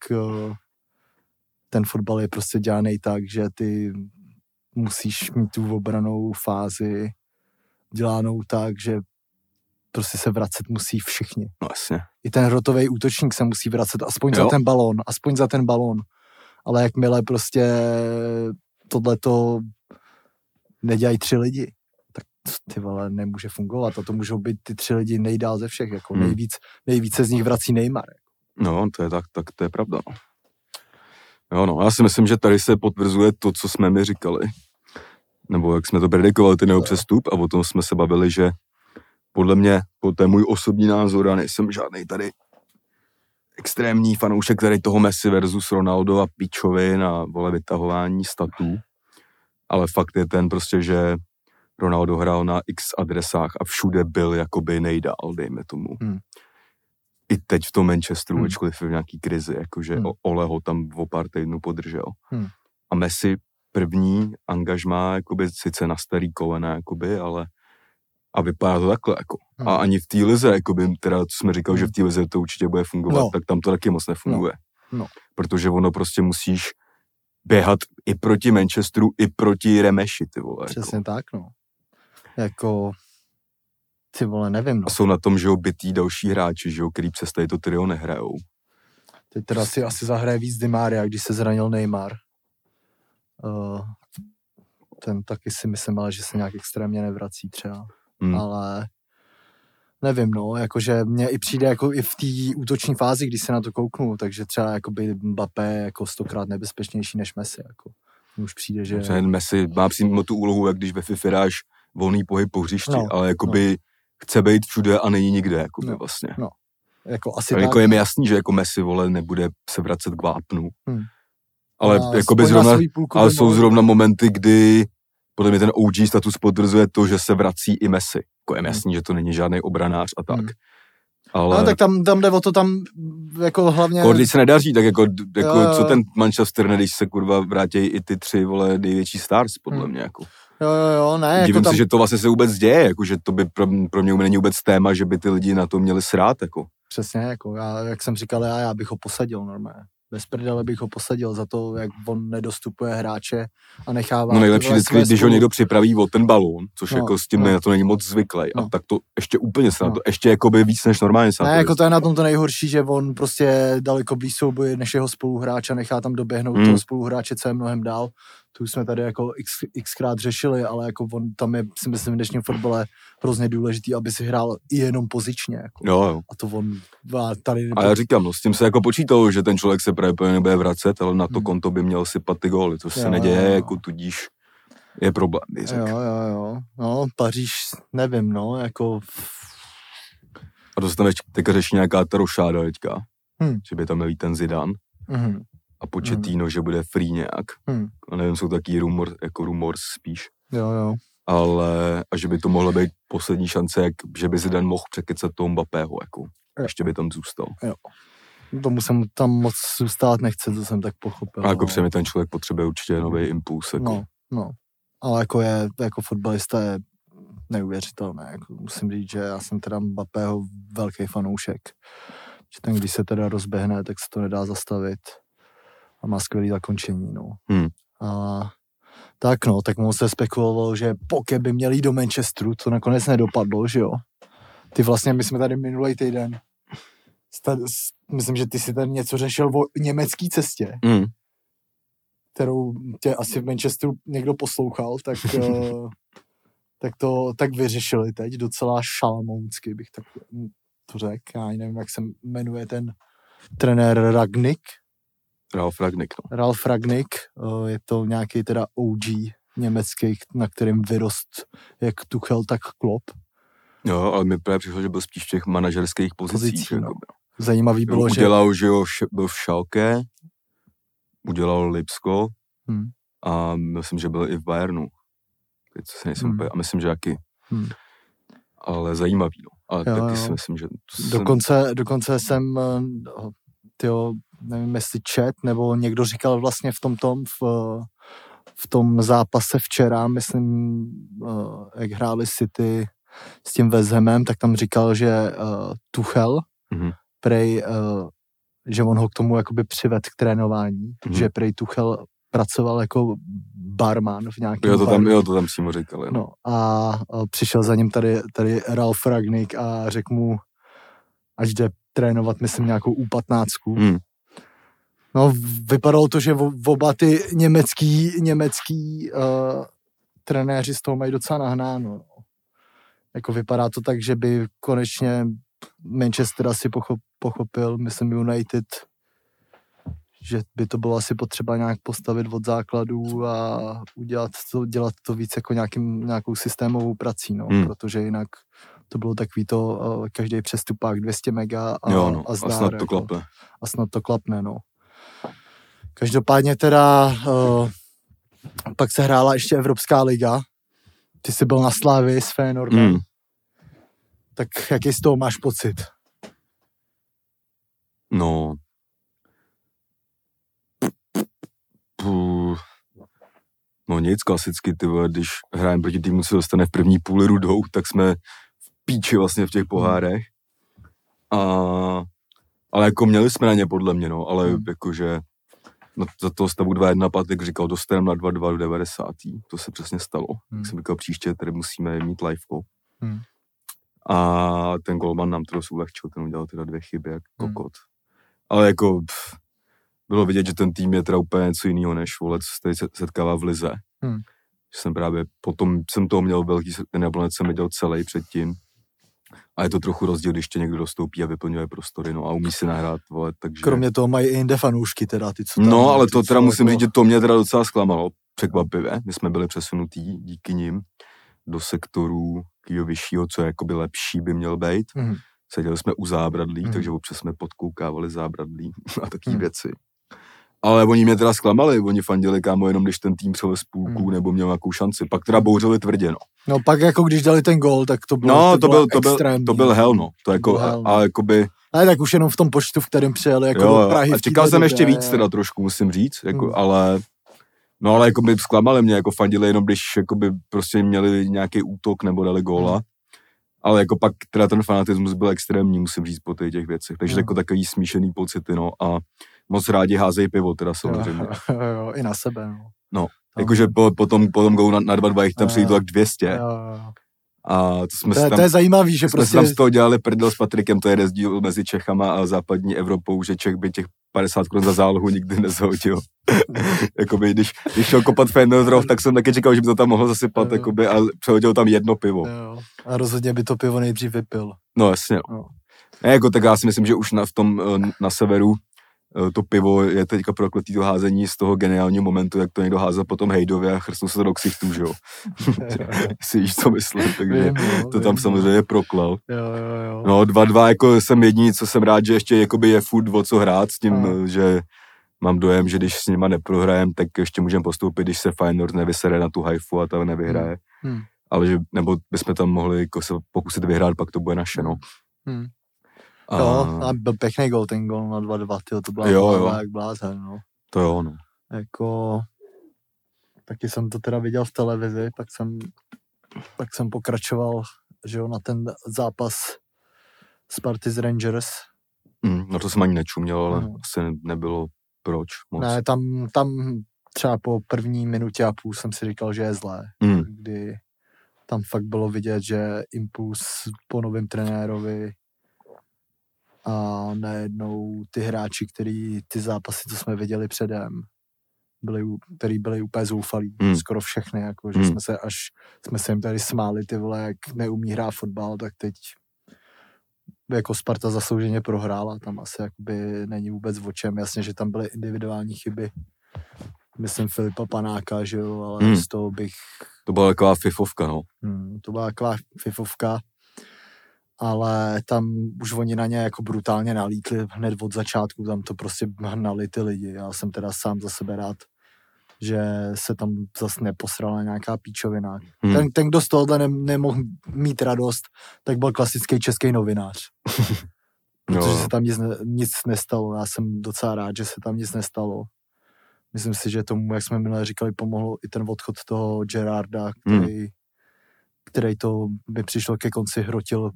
ten fotbal je prostě dělaný tak, že ty musíš mít tu obranou fázi dělanou tak, že prostě se vracet musí všichni. No jasně. I ten rotový útočník se musí vracet aspoň jo. za ten balón, aspoň za ten balón ale jakmile prostě tohleto nedělají tři lidi, tak ty vole nemůže fungovat a to můžou být ty tři lidi nejdál ze všech, jako hmm. nejvíc, nejvíce z nich vrací Neymar. No, to je tak, tak to je pravda. No. Jo, no, já si myslím, že tady se potvrzuje to, co jsme mi říkali. Nebo jak jsme to predikovali, ten jeho přestup a o tom jsme se bavili, že podle mě, to je můj osobní názor, a nejsem žádný tady extrémní fanoušek tady toho Messi versus Ronaldo a pičovin a vole vytahování statů. Ale fakt je ten prostě, že Ronaldo hrál na x adresách a všude byl jakoby nejdál, dejme tomu. Hmm. I teď v tom Manchesteru, hmm. ačkoliv v nějaký krizi, jakože hmm. Ole ho tam o pár týdnů podržel. Hmm. A Messi první angažmá, jakoby sice na starý kolena, jakoby, ale a vypadá to takhle, jako. Hmm. A ani v té lize, jako by, teda, co jsme říkali, hmm. že v té lize to určitě bude fungovat, no. tak tam to taky moc nefunguje. No. No. Protože ono prostě musíš běhat i proti Manchesteru, i proti Remeši, ty vole. Jako. Přesně jako. tak, no. Jako, ty vole, nevím, no. A jsou na tom, že jo, bytý další hráči, že jo, který přes tady to trio nehrajou. Teď teda si asi zahraje víc Dimária, když se zranil Neymar. Uh, ten taky si myslím, ale že se nějak extrémně nevrací třeba hmm. ale nevím, no, jakože mně i přijde jako i v té útoční fázi, když se na to kouknu, takže třeba jako by Mbappé jako stokrát nebezpečnější než Messi, jako už přijde, že... Třeba Messi má přímo tu úlohu, jak když ve FIFA dáš volný pohyb po hřišti, no, ale jakoby no. chce být všude a není nikde, jakoby no, vlastně. No. Jako, asi tak... jako je mi jasný, že jako Messi, vole, nebude se vracet k vápnu. Hmm. Ale, jakoby zrovna, ale jsou zrovna momenty, kdy podle mě ten OG status potvrzuje to, že se vrací i Messi. Jako je hmm. jasný, že to není žádný obranář a tak. Hmm. Ale... No, tak tam, tam jde o to tam jako hlavně... Když se nedaří, tak jako, jako jo, co ten Manchester, když se kurva vrátí i ty tři, vole, největší stars, podle hmm. mě, jako. Jo, jo, jo, ne. Jako Divím jako tam... se, že to vlastně se vůbec děje, jako, že to by pro, pro mě není vůbec téma, že by ty lidi na to měli srát, jako. Přesně, jako já, jak jsem říkal, já, já bych ho posadil normálně bez prdele bych ho posadil za to, jak on nedostupuje hráče a nechává... No nejlepší vždycky, když ho někdo připraví o ten balón, což no, jako s tím no. na to není moc zvyklý. No. A tak to ještě úplně se no. na to, ještě jako by víc než normálně se Ne, jako to je na tom to nejhorší, že on prostě daleko blíž souboje než jeho spoluhráče, nechá tam doběhnout hmm. toho spoluhráče, co je mnohem dál tu jsme tady jako x, xkrát řešili, ale jako on tam je, si myslím, v dnešním fotbale hrozně důležitý, aby si hrál i jenom pozičně. Jako. Jo, jo. A to on a tady... A já říkám, no, s tím se jako počítalo, že ten člověk se právě nebude vracet, ale na to hmm. konto by měl sypat ty góly, to se jo, neděje, jo, jako tudíž je problém, bych Jo, jo, jo. No, Paříž, nevím, no, jako... A se ještě teďka řeší nějaká ta rošáda teďka, Hmm. že by tam měl ten Zidane Mhm. A Pochettino, že bude free nějak. Hmm. A nevím, jsou taky rumor, jako rumor spíš. Jo, jo. Ale, a že by to mohla být poslední šance, jak, že by Zidane mohl překecat toho Mbappého, jako. Jo. Ještě by tam zůstal. Tomu jsem tam moc zůstat nechce, to jsem tak pochopil. A jako no. přemi ten člověk potřebuje určitě nový impuls, jako. No, no. Ale jako je, jako fotbalista je neuvěřitelné. Jako musím říct, že já jsem teda Mbappého velký fanoušek. Že ten, když se teda rozběhne, tak se to nedá zastavit. A má skvělý zakončení, no. Hmm. A tak no, tak mu se spekulovalo, že Poke by měl jít do Manchesteru, to nakonec nedopadlo, že jo. Ty vlastně, my jsme tady minulý týden, sta- s- myslím, že ty si tady něco řešil o německé cestě Mm. kterou tě asi v Manchesteru někdo poslouchal, tak, eh, tak to tak vyřešili teď docela šalamounsky, bych tak to řekl. Já nevím, jak se jmenuje ten trenér Ragnik, Ralf Ragnick, no. Ralf Ragnik, eh, je to nějaký teda OG německý, na kterým vyrost jak Tuchel, tak Klopp. Jo, ale mi právě přišlo, že byl spíš v těch manažerských pozicích. Pozicí, jako no. Zajímavý bylo, že... udělal, že jo, byl v Schalke, udělal Lipsko Hmm. a myslím, že byl i v Bayernu. Teď si nejsem Hmm. a myslím, že taky. Hmm. Ale zajímavý, no. Ale Jo, taky jo. si myslím, že... to jsem- Dokonce, dokonce jsem, eh, tyjo, nevím, jestli čet, nebo někdo říkal vlastně v tom tom, v, eh, v tom zápase včera, myslím, eh, jak hráli City s tím West Hamem, tak tam říkal, že uh, Tuchel, Mhm. prej, uh, že on ho k tomu jakoby přived k trénování, Mhm. že prej Tuchel pracoval jako barman v nějakém Jo, to tam, baru. jo, to tam přímo říkal, no. No a, a přišel za ním tady, tady Ralf Ragnik a řekl mu, až jde trénovat, myslím, nějakou U15. Hmm. No, vypadalo to, že v- oba ty německý, německý uh, trenéři z toho mají docela nahnáno. No. Jako vypadá to tak, že by konečně Manchester asi pochop, pochopil, myslím United, že by to bylo asi potřeba nějak postavit od základů a udělat to, dělat to víc jako nějakým, nějakou systémovou prací, no, Hmm. protože jinak to bylo takový to, uh, každý přestupák 200 mega a, jo, no. a, A, zdár, snad to jako klapne. a snad to klapne, no. Každopádně teda uh, pak se hrála ještě Evropská liga. Ty jsi byl na Slávii s Fénordem. Hmm. Tak jaký z toho máš pocit? No. Puh. No nic, klasicky, ty vole, když hrajeme proti týmu, se dostane v první půli rudou, tak jsme v píči vlastně v těch pohárech. A, ale jako měli jsme na ně podle mě, no, ale Hmm. jakože no, za toho stavu 2-1 Patrik říkal, dostaneme na 2-2 do 90. To se přesně stalo. Hmm. Hmm. jsem říkal, příště tady musíme mít liveko. Hmm. A ten golman nám to dost ulehčil, ten udělal teda dvě chyby, jak Hmm. kokot. Ale jako pff, bylo vidět, že ten tým je teda úplně něco jiného, než vole, co se tady se- setkává v Lize. Hmm. Že jsem právě, potom jsem toho měl velký, ten jablonec jsem viděl celý předtím. A je to trochu rozdíl, když tě někdo dostoupí a vyplňuje prostory, no a umí si nahrát, vole, takže... Kromě toho mají i jinde fanoušky teda, ty co tam, No, ale to co teda musím jako- říct, že to mě teda docela zklamalo, překvapivě. My jsme byli přesunutí díky nim do sektoru takového vyššího, co je jakoby lepší by měl být. Mhm. Seděli jsme u zábradlí, Mhm. takže občas jsme podkoukávali zábradlí a takové Mhm. věci. Ale oni mě teda zklamali, oni fandili kámo jenom, když ten tým přel z půlku Mhm. nebo měl nějakou šanci. Pak teda bouřili tvrdě, no. No pak jako když dali ten gol, tak to bylo No, to bylo byl, to byl, extrémní. to byl hell, no. To jako, hell, no. a, jakoby, Ale tak už jenom v tom počtu, v kterém přijeli jako jo, do Prahy. a čekal jsem ještě víc teda trošku, musím říct, jako, Hmm. ale no ale jako by zklamali mě, jako fandili jenom, když jako by prostě měli nějaký útok nebo dali góla. Hmm. Ale jako pak teda ten fanatismus byl extrémní, musím říct, po těch věcech. Takže Hmm. jako takový smíšený pocity, no. A moc rádi házejí pivo, teda Jo, samozřejmě. jo, jo, i na sebe, no. No, Jakože po, potom, potom go na, na 2-2 jich tam Jo, přijde jo. tak 200. Jo, jo. A to jsme To, je, tam, to je zajímavý, že jsme prostě... tam z toho dělali prdel s Patrikem, to je rozdíl mezi Čechama a západní Evropou, že Čech by těch 50 korun za zálohu nikdy nezhodil. jakoby, když, když šel kopat Feyenoord, tak jsem taky čekal, že by to tam mohl zasypat, Jo. jakoby, a přehodil tam jedno pivo. Jo. A rozhodně by to pivo nejdřív vypil. No jasně. No. No. Ne, jako, tak já si myslím, že už na, v tom, eh, na severu to pivo je teďka prokletý to házení z toho geniálního momentu, jak to někdo házel potom Hejdově a chrstnul se to do ksichtů, že jo. si víš, co myslím, takže Vím, no, to tam vím, samozřejmě proklal. Jo, jo, jo. No, 2-2, jako jsem jediný, co jsem rád, že ještě jakoby je furt o co hrát s tím, Ano. že mám dojem, že když s nima neprohrajem, tak ještě můžeme postoupit, když se Feyenoord nevysere na tu Haifu a ta nevyhraje. Hmm. Ale že, nebo bychom tam mohli jako se pokusit vyhrát, pak to bude naše, no. Hmm. A, Jo, a byl pěkný gol, ten gol na 2-2, tyjo, to byla Jo, jo, jak blázen, no. To jo, no. Jako, taky jsem to teda viděl v televizi, pak jsem, pak jsem pokračoval, že jo, na ten zápas Sparty z Rangers. Mm, no to jsem ani nečuměl, ale No. asi nebylo proč moc. Ne, tam, tam třeba po první minutě a půl jsem si říkal, že je zlé, Mm, kdy tam fakt bylo vidět, že impuls po novém trenérovi a najednou ty hráči, který ty zápasy, co jsme viděli předem, byli, který byli úplně zoufalí, Hmm. skoro všechny, jako, že Hmm. jsme se až, jsme se jim tady smáli, ty vole, jak neumí hrát fotbal, tak teď jako Sparta zaslouženě prohrála, tam asi jakoby není vůbec o čem, jasně, že tam byly individuální chyby, myslím Filipa Panáka, že jo, ale Hmm. z toho bych to byla taková fifovka, no. Hmm, to byla taková fifovka, ale tam už oni na ně jako brutálně nalítli hned od začátku, tam to prostě hnali ty lidi. Já jsem teda sám za sebe rád, že se tam zase neposrala nějaká píčovina. Hmm. Ten, ten, kdo z tohohle ne, nemohl mít radost, tak byl klasický český novinář. Protože Jo. se tam nic, nic nestalo. Já jsem docela rád, že se tam nic nestalo. Myslím si, že tomu, jak jsme minule říkali, pomohl i ten odchod toho Gerarda, který, hmm. který to by přišlo ke konci hrotil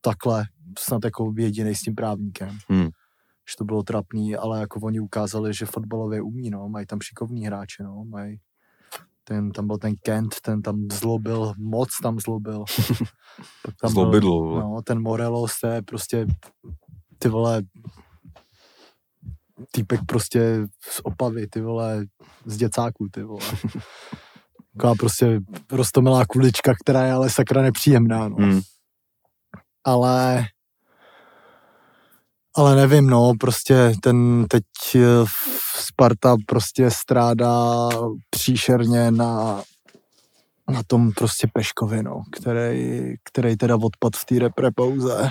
takhle, snad jako jediný s tím právníkem. Hmm. Že to bylo trapný, ale jako oni ukázali, že fotbalově umí, no, mají tam šikovní hráče, no, mají ten, tam byl ten Kent, ten tam zlobil, moc tam zlobil. Pak tam byl- Zlobidlo, vole. No, ten Morelos, to je prostě, ty vole, týpek prostě z Opavy, ty vole, z děcáků, ty vole. Taková prostě rostomilá kulička, která je ale sakra nepříjemná, no. Hmm. Ale ale nevím, no, prostě ten teď eh, Sparta prostě strádá příšerně na, na tom prostě Peškovi, no, který, který teda odpad v té repre pauze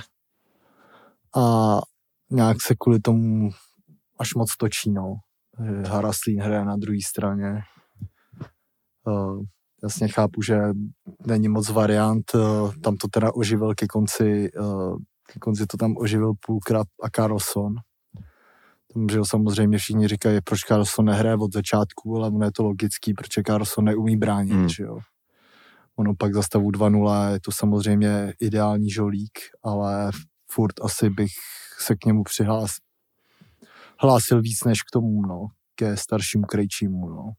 a nějak se kvůli tomu až moc točí, no. Že Haraslín hraje na druhé straně. Uh, jasně chápu, že není moc variant, uh, tam to teda oživil ke konci, uh, ke konci to tam oživil půlkrát a Carlson. Tam, že samozřejmě všichni říkají, proč Carlson nehraje od začátku, ale ono je to logický, protože Carlson neumí bránit, Hmm. že jo. Ono pak za stavu 2-0 je to samozřejmě ideální žolík, ale furt asi bych se k němu přihlás, hlásil víc než k tomu, no, ke staršímu krejčímu, no.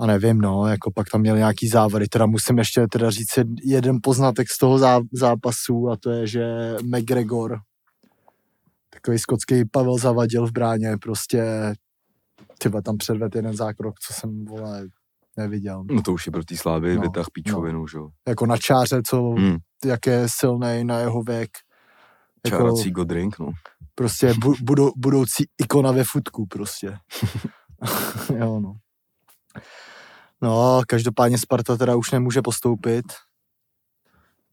A nevím, no, jako pak tam měl nějaký závady, teda musím ještě teda říct jed- jeden poznatek z toho zá, zápasu a to je, že McGregor, takový skotský Pavel Zavadil v bráně, prostě třeba tam předvedl jeden zákrok, co jsem, vole, neviděl. No to už je pro té slávy No, no, vytah píčovinu, že jo. Jako na čáře, co, Hmm. jak je silný na jeho věk. Jako, Čárací Godrink, no. prostě bu, budou, budoucí ikona ve futku prostě. jo, no. No, každopádně Sparta teda už nemůže postoupit.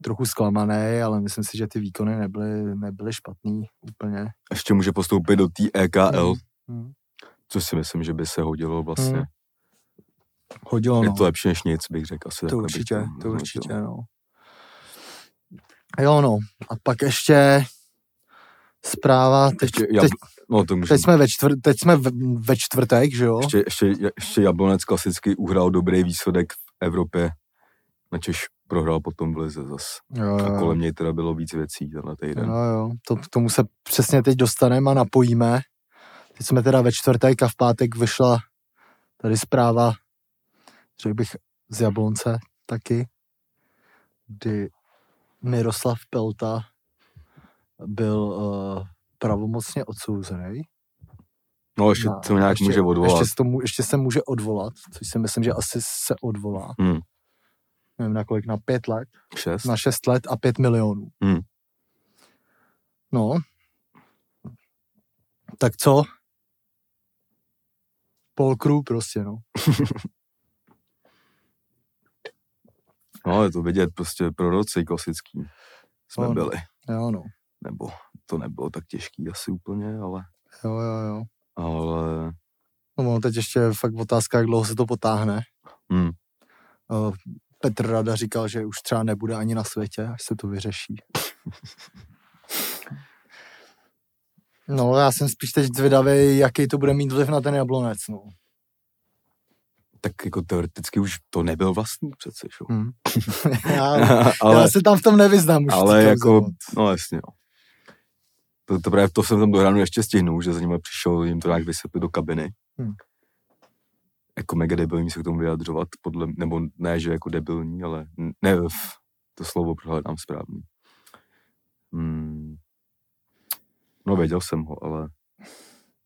Trochu zklamaný, ale myslím si, že ty výkony nebyly, nebyly špatný úplně. Ještě může postoupit do té EKL, Hmm. což si myslím, že by se hodilo vlastně. Hmm. Hodilo, Je no. to lepší než nic, bych řekl. Asi To určitě, bych to označil. určitě, no. Jo, no. A pak ještě zpráva, teď, Ještě, teď, no, to můžu. teď, jsme ve čtvrt, teď jsme ve, čtvrtek, že jo? Ještě, ještě, ještě Jablonec klasicky uhrál dobrý výsledek v Evropě. Načež prohrál potom v Lize zas. Jo, A jo. kolem něj teda bylo víc věcí tenhle týden. No jo, to, k tomu se přesně teď dostaneme a napojíme. Teď jsme teda ve čtvrtek a v pátek vyšla tady zpráva, řekl bych z Jablonce taky, kdy Miroslav Pelta byl uh, pravomocně odsouzený. No, ještě Na- to nějak ještě, může odvolat. Ještě se, to, ještě se může odvolat, což si myslím, že asi se odvolá. Hmm. Nevím na kolik, na pět let. Šest? na 6 let a 5 milionů. Hmm. No, Tak co? Paul Crew prostě, no. No, je to vidět, prostě proroci klasický jsme no. byli. Jo, no. Nebo to nebylo tak těžký asi úplně, ale, Jo, jo, jo. ale No, teď ještě je fakt otázka, jak dlouho se to potáhne. hm, Uh, Petr Rada říkal, že už třeba nebude ani na světě, až se to vyřeší. No, já jsem spíš teď zvědavý, jaký to bude mít vliv na ten jablonec, no. tak jako teoreticky už to nebyl vlastní přece, jo. Hm. já, ale, já se tam v tom nevyznám už. ale jako, no jasně, no. To, to právě to jsem tam do ránu ještě stihnul, že za nimi přišel jim to nějak vysvětlit do kabiny. Hmm. Jako mega debilní se k tomu vyjadřovat, podle, nebo ne, že jako debilní, ale ne, to slovo prohledám správně. Hmm. No věděl jsem ho, ale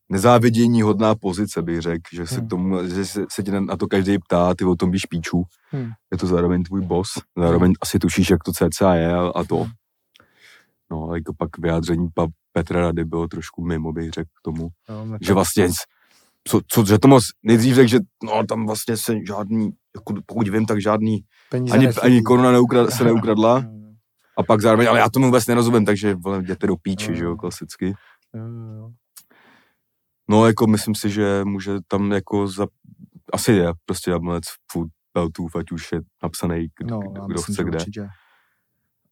nezávidění hodná pozice bych řekl, že se, Hmm. k tomu, že se, se tě na to každý ptá, ty o tom víš píču. Hmm. Je to zároveň tvůj boss, zároveň asi tušíš, jak to CCA je a, a to. Hmm. No, ale jako pak vyjádření pa Petra Rady bylo trošku mimo, bych řekl k tomu, my že vlastně, co, co že to moc, nejdřív řekl, že no, tam vlastně se žádný, jako pokud vím, tak žádný, peníze ani, ani koruna neukrad, se neukradla a pak zároveň, ale já tomu vůbec nerozumím, takže vole, jděte do píči, Jo. že jo, klasicky. No, jako myslím si, že může tam jako za, asi je prostě jablonec food peltů, ať už je napsaný, kdo, No, kdo, já kdo chce kde. určitě.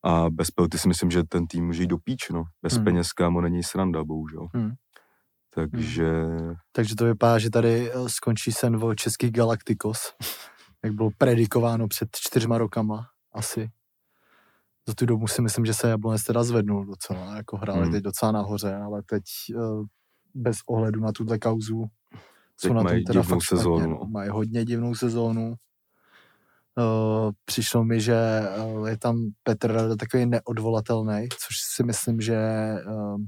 A bez pelty si myslím, že ten tým může jít do píč, no. Bez Hmm. hmm. peněz, kámo, není sranda, bohužel. Hmm. Takže, Takže to vypadá, že tady eh, skončí sen o českých Galacticos, jak bylo predikováno před čtyřma rokama asi. Za tu dobu si myslím, že se Jablonec teda zvednul docela, jako hráli Hmm. teď docela nahoře, ale teď eh, bez ohledu na tuhle kauzu jsou na tom teda fakt sezónu, no. no. Mají hodně divnou sezónu. Uh, přišlo mi, že uh, je tam Petr Rada takový neodvolatelný, což si myslím, že uh,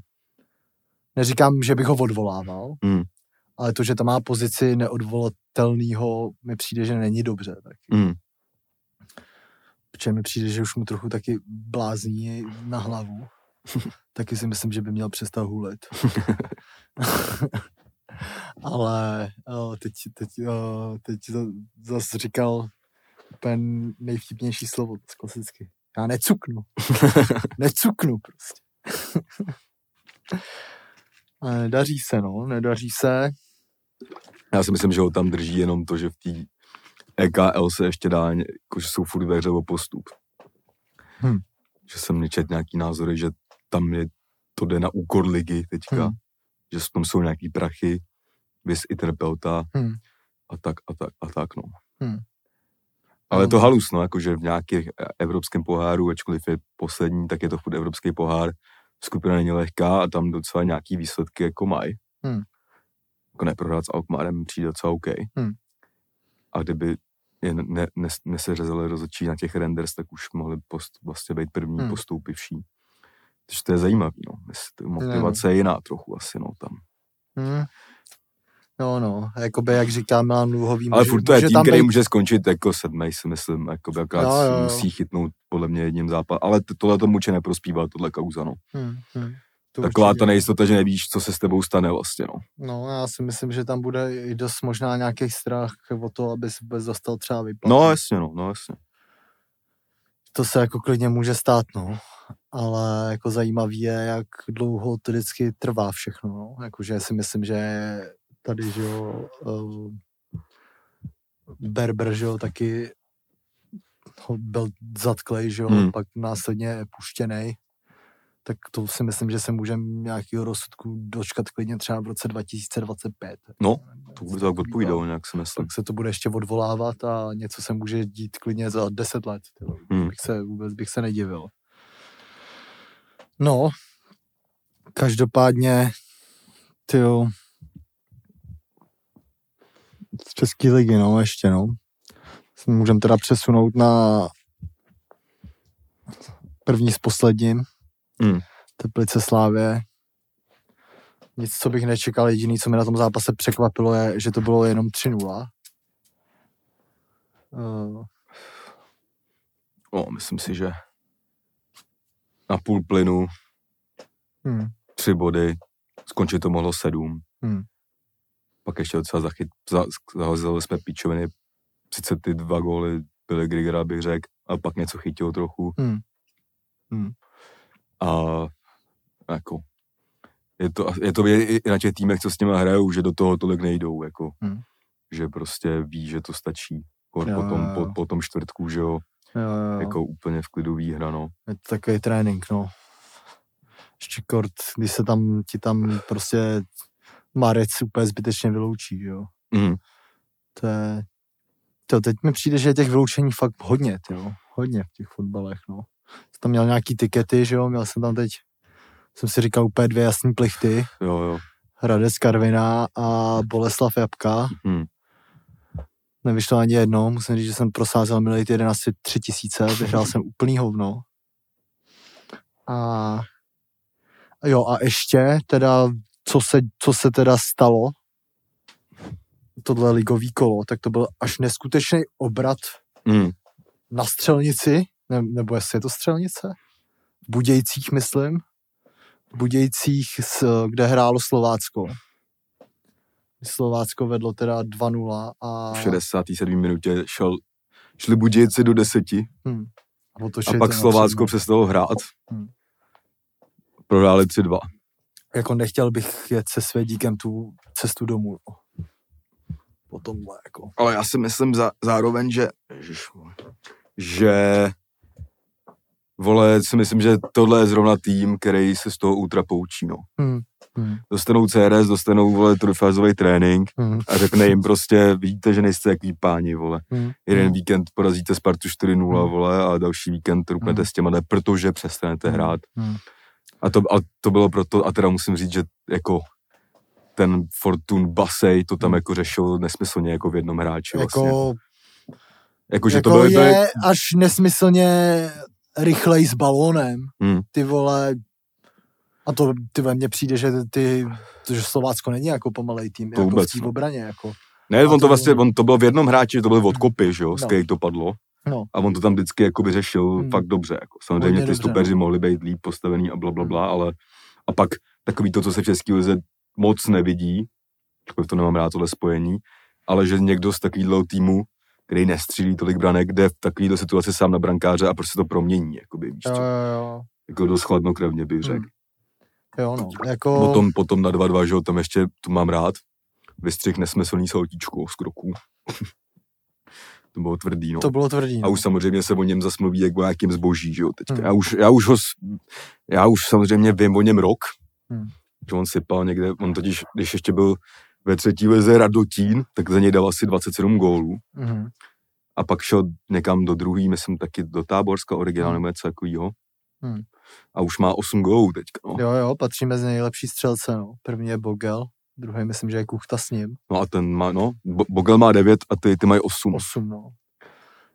neříkám, že bych ho odvolával, mm, ale to, že tam má pozici neodvolatelného, mi přijde, že není dobře. Tak. mm, Protože mi přijde, že už mu trochu taky blázní na hlavu. taky si myslím, že by měl přestat hulit. ale teď, teď, teď za- zase říkal úplně nejvtipnější slovo z klasicky. Já necuknu. necuknu prostě. Nedaří se, no, nedaří se. já si myslím, že ho tam drží jenom to, že v té EKL se ještě dá, ně- jako, že jsou furt ve hře o postup. Hmm. Že jsem nečet nějaký názory, že tam je, to jde na úkor ligy teďka. Hmm. Že v tom jsou nějaký prachy, vys i terapeuta Hmm. a tak a tak a tak, no. Hmm. Ale je to No. halus, no, jakože v nějakých evropském poháru, ačkoliv je poslední, tak je to furt evropský pohár. Skupina není lehká a tam docela nějaký výsledky jako mají. Hmm. Jako neprohrát s Alkmaarem přijde docela OK. Hmm. A kdyby je ne, ne, neseřezali rozhodčí na těch renders, tak už mohli post, vlastně být první Hmm. postoupivší. Takže to je zajímavý, no. Motivace je jiná trochu asi, no, tam. Hmm. No, no, jakoby, jak říká Milan Luhový, Ale může- furt to je tým, tam který být- může skončit jako sedmý, si myslím, jakoby akorát Jo, jo, jo. musí chytnout podle mě jedním zápas. Ale tohle tomu určitě neprospívá, tohle kauza, no. Hmm, hmm. To Taková určitě. ta nejistota, že nevíš, co se s tebou stane vlastně, no. No, já si myslím, že tam bude i dost možná nějaký strach o to, aby se vůbec dostal třeba vyplatit. No jasně, no, no jasně. To se jako klidně může stát, no. Ale jako zajímavý je, jak dlouho to vždycky trvá všechno, no. Jakože si myslím, že tady, že jo, uh, Berber, že jo, taky byl zatklej, že jo, Hmm. pak následně je puštěnej. Tak to si myslím, že se můžeme nějakého rozsudku dočkat klidně třeba v roce 2025. No, To to tak odpovídalo, nějak si myslím. Tak se to bude ještě odvolávat a něco se může dít klidně za 10 let. Hmm. Bych se, vůbec bych se nedivil. No, každopádně, ty z České ligy, no, ještě, no. Můžeme teda přesunout na první s posledním. Hmm. Teplice Slávě. Nic, co bych nečekal, jediný, co mi na tom zápase překvapilo, je, že to bylo jenom 3-0. Uh, No, myslím si, že na půl plynu hmm. tři body Skončit to mohlo sedm. Hmm. Pak ještě docela zachyt, za, zahozili jsme pičoviny. Sice ty dva góly byly Grigera, bych řekl, a pak něco chytil trochu. Hmm. Hmm. A jako, je to, je to i i na těch týmech, co s nimi hrajou, že do toho tolik nejdou, jako, Hmm. že prostě ví, že to stačí. Kor Jo, po, tom, jo, po, po tom čtvrtku, že jo, Jo, jo, jo. jako úplně v klidu výhra, no. Je to takový trénink, no. Ještě kort, když se tam, ti tam prostě Marec úplně zbytečně vyloučí, jo. Mm. To je, to teď mi přijde, že je těch vyloučení fakt hodně, jo. Hodně v těch fotbalech, no. Jsem tam měl nějaký tikety, že jo, měl jsem tam teď, jsem si říkal úplně dvě jasný plichty, Jo, jo. Hradec Karvina a Boleslav Jabka. Mm. Nevyšlo ani jedno, musím říct, že jsem prosázel milej 11 tři tisíce, vyhrál jsem úplný hovno. A jo, a ještě teda, co se, co se teda stalo, tohle ligový kolo, tak to byl až neskutečný obrat Mm. na střelnici, ne, nebo jestli je to střelnice? V Budějcích, myslím. V Budějcích, s, kde hrálo Slovácko. Slovácko vedlo teda 2-0 a, V 67. minutě šel, šli Budějci do deseti hm, a otočili pak Slovácko přestalo hrát. Hmm. Prohráli 3-2. Jako nechtěl bych jet se svědíkem tu cestu domů. No. Po tomhle, jako. Ale já si myslím za, zároveň, že, ježišmoj, že vole, si myslím, že tohle je zrovna tým, který se z toho ultra poučí, no. Hm, hm, Dostanou CRS, dostanou, vole, trojfázový trénink hm, a řekne jim prostě, vidíte, že nejste takový páni, vole. hm, Jeden hm, víkend porazíte Spartu 4-0, Hmm. vole, a další víkend rupnete Hmm. s těma, ne, protože přestanete hm, hrát. hm. A to, a to bylo proto, a teda musím říct, že jako ten Fortun Basej to tam Hmm. jako řešil nesmyslně jako v jednom hráči vlastně. Jako, Jako, že jako to byly, byly, je až nesmyslně rychlej s balónem. Hmm. Ty vole, a to ty ve mně přijde, že ty, to, že Slovácko není jako pomalej tým, To jako vůbec, v té obraně, jako. ne, on to vlastně, on to bylo v jednom hráči, to byly odkopy, že jo, z No. kterých to padlo. No. A on to tam vždycky jako by řešil Hmm. fakt dobře. Jako. Samozřejmě Hodně ty dobře, stupeři no. mohli být líp postavený a bla, bla, bla, ale a pak takový to, co se v České lize moc nevidí, takové to nemám rád, tohle spojení, ale že někdo z takového týmu, který nestřílí tolik branek, jde v takovéhle situaci sám na brankáře a prostě to promění, jakoby, víš Jo, co? jo, jo. Jako dost chladnokrevně bych řekl. Hmm. Jo, no, jako... Potom, potom na 2-2, že jo, tam ještě, to mám rád, vystřih nesmyslný saltíčko z kroků. To bylo tvrdý, no. To bylo tvrdý. A no. už samozřejmě se o něm zas mluví jak o nějakým zboží, že jo, teďka. Hmm. Já, už, já, už ho, já už samozřejmě vím o něm rok, Hmm. že on sypal někde, on totiž, když ještě byl ve třetí lize Radotín, tak za něj dal asi 27 gólů Mhm. a pak šel někam do druhý, myslím taky do Táborska originál Hmm. nebo něco takovýho. Hmm. A už má 8 gólů teďka, no. Jo, jo, patří mezi nejlepší střelce, no. První je Bogel, druhý myslím, že je Kuchta s ním. No a ten má, no, Bo- Bogel má 9 a ty, ty mají 8. Osm, no.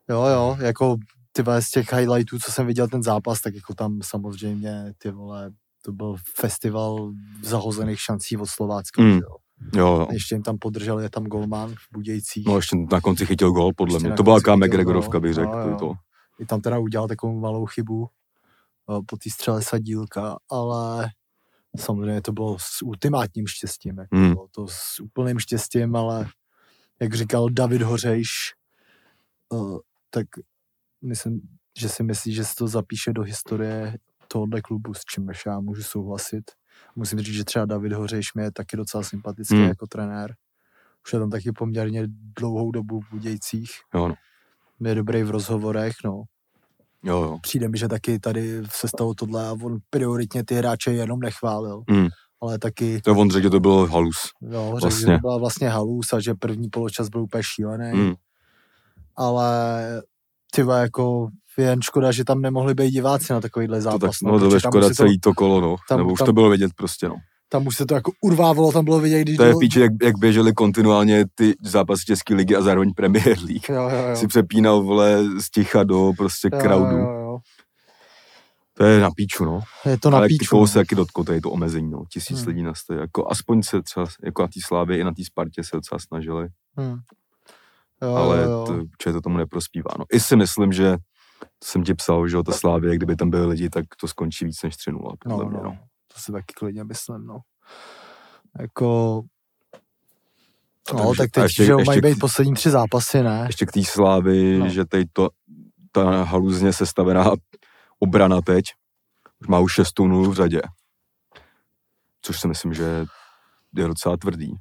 Jo, jo, jako ty z těch highlightů, co jsem viděl ten zápas, tak jako tam samozřejmě ty vole, to byl festival zahozených šancí od Slovácka, Mm. jo. Jo, jo. Ještě jim tam podržel, je tam golman v Budějcích. No ještě na konci chytil gól, podle Ještě mě. To byla chytil McGregorovka, bych řekl. Jo, jo. to. I tam teda udělal takovou malou chybu eh, po té střele sadílka, ale samozřejmě to bylo s ultimátním štěstím. Jako Hmm. bylo to s úplným štěstím, ale jak říkal David Hořejš, eh, tak myslím, že si myslí, že se to zapíše do historie tohohle klubu, s čímž já můžu souhlasit. Musím říct, že třeba David Hořejš mi je taky docela sympatický Hmm. jako trenér. Už je tam taky poměrně dlouhou dobu v Budějcích. Jo, no. Je dobrý v rozhovorech, no Jo, jo. přijde mi, že taky tady se stalo tohle a on prioritně ty hráče jenom nechválil, Mm. ale taky To on řekl, že to bylo halus. jo, řekl, Vlastně. že to byla vlastně halus a že první poločas byl úplně šílený, Mm. ale ty jako je jen škoda, že tam nemohli být diváci na takovýhle To zápas. tak, no, to bylo tam škoda celý to kolo, no. tam- Nebo už tam- to bylo vidět prostě, no. Tam už se to jako urvávalo, tam bylo vidět, když To je bylo- píče, jak, jak běžely kontinuálně ty zápasy České ligy a zároveň Premier League. Jo, jo, jo. Si přepínal, vole, z ticha do prostě Jo, crowdu. jo, jo. To je na píču, no. Je to na Ale píču. no. se taky dotklo, tady to omezení, no. Tisíc Hmm. lidí na stej. Jako aspoň se třeba, jako na té Slávě i na té Spartě se docela snažili, Hm. Jo, ale jo, jo. to, určitě to tomu neprospívá, no. I si myslím, že to jsem ti psal, že jo, ta Slávě, kdyby tam byli lidi, tak to skončí víc než 3-0, podle no, mě, no. no. To si taky klidně myslím, no. Jako, no, takže- tak teď, ještě- že ještě mají být poslední tři zápasy, ne? Ještě k té slávy, No. že teď to, ta haluzně sestavená obrana teď už má už šestou nulu v řadě. Což si myslím, že je docela tvrdý.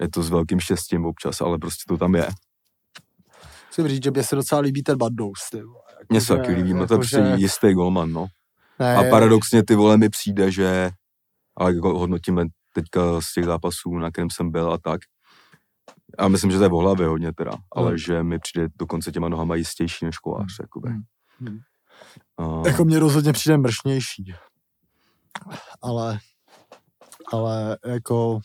Je to s velkým štěstím občas, ale prostě to tam je. Musím říct, že mě se docela líbí ten Bandous, ty. Jako, Mně se taky líbí, no to je jako, prostě že- jistý golman, no. Ne, A paradoxně ty vole mi přijde, že, ale jako hodnotíme teďka z těch zápasů, na kterém jsem byl a tak. A myslím, že to je v hlavě hodně teda, ale Hmm. že mi přijde dokonce těma nohama jistější než kolář, jakoby. Hmm. Hmm. A, Jako mě rozhodně přijde mršnější. Ale, ale jako,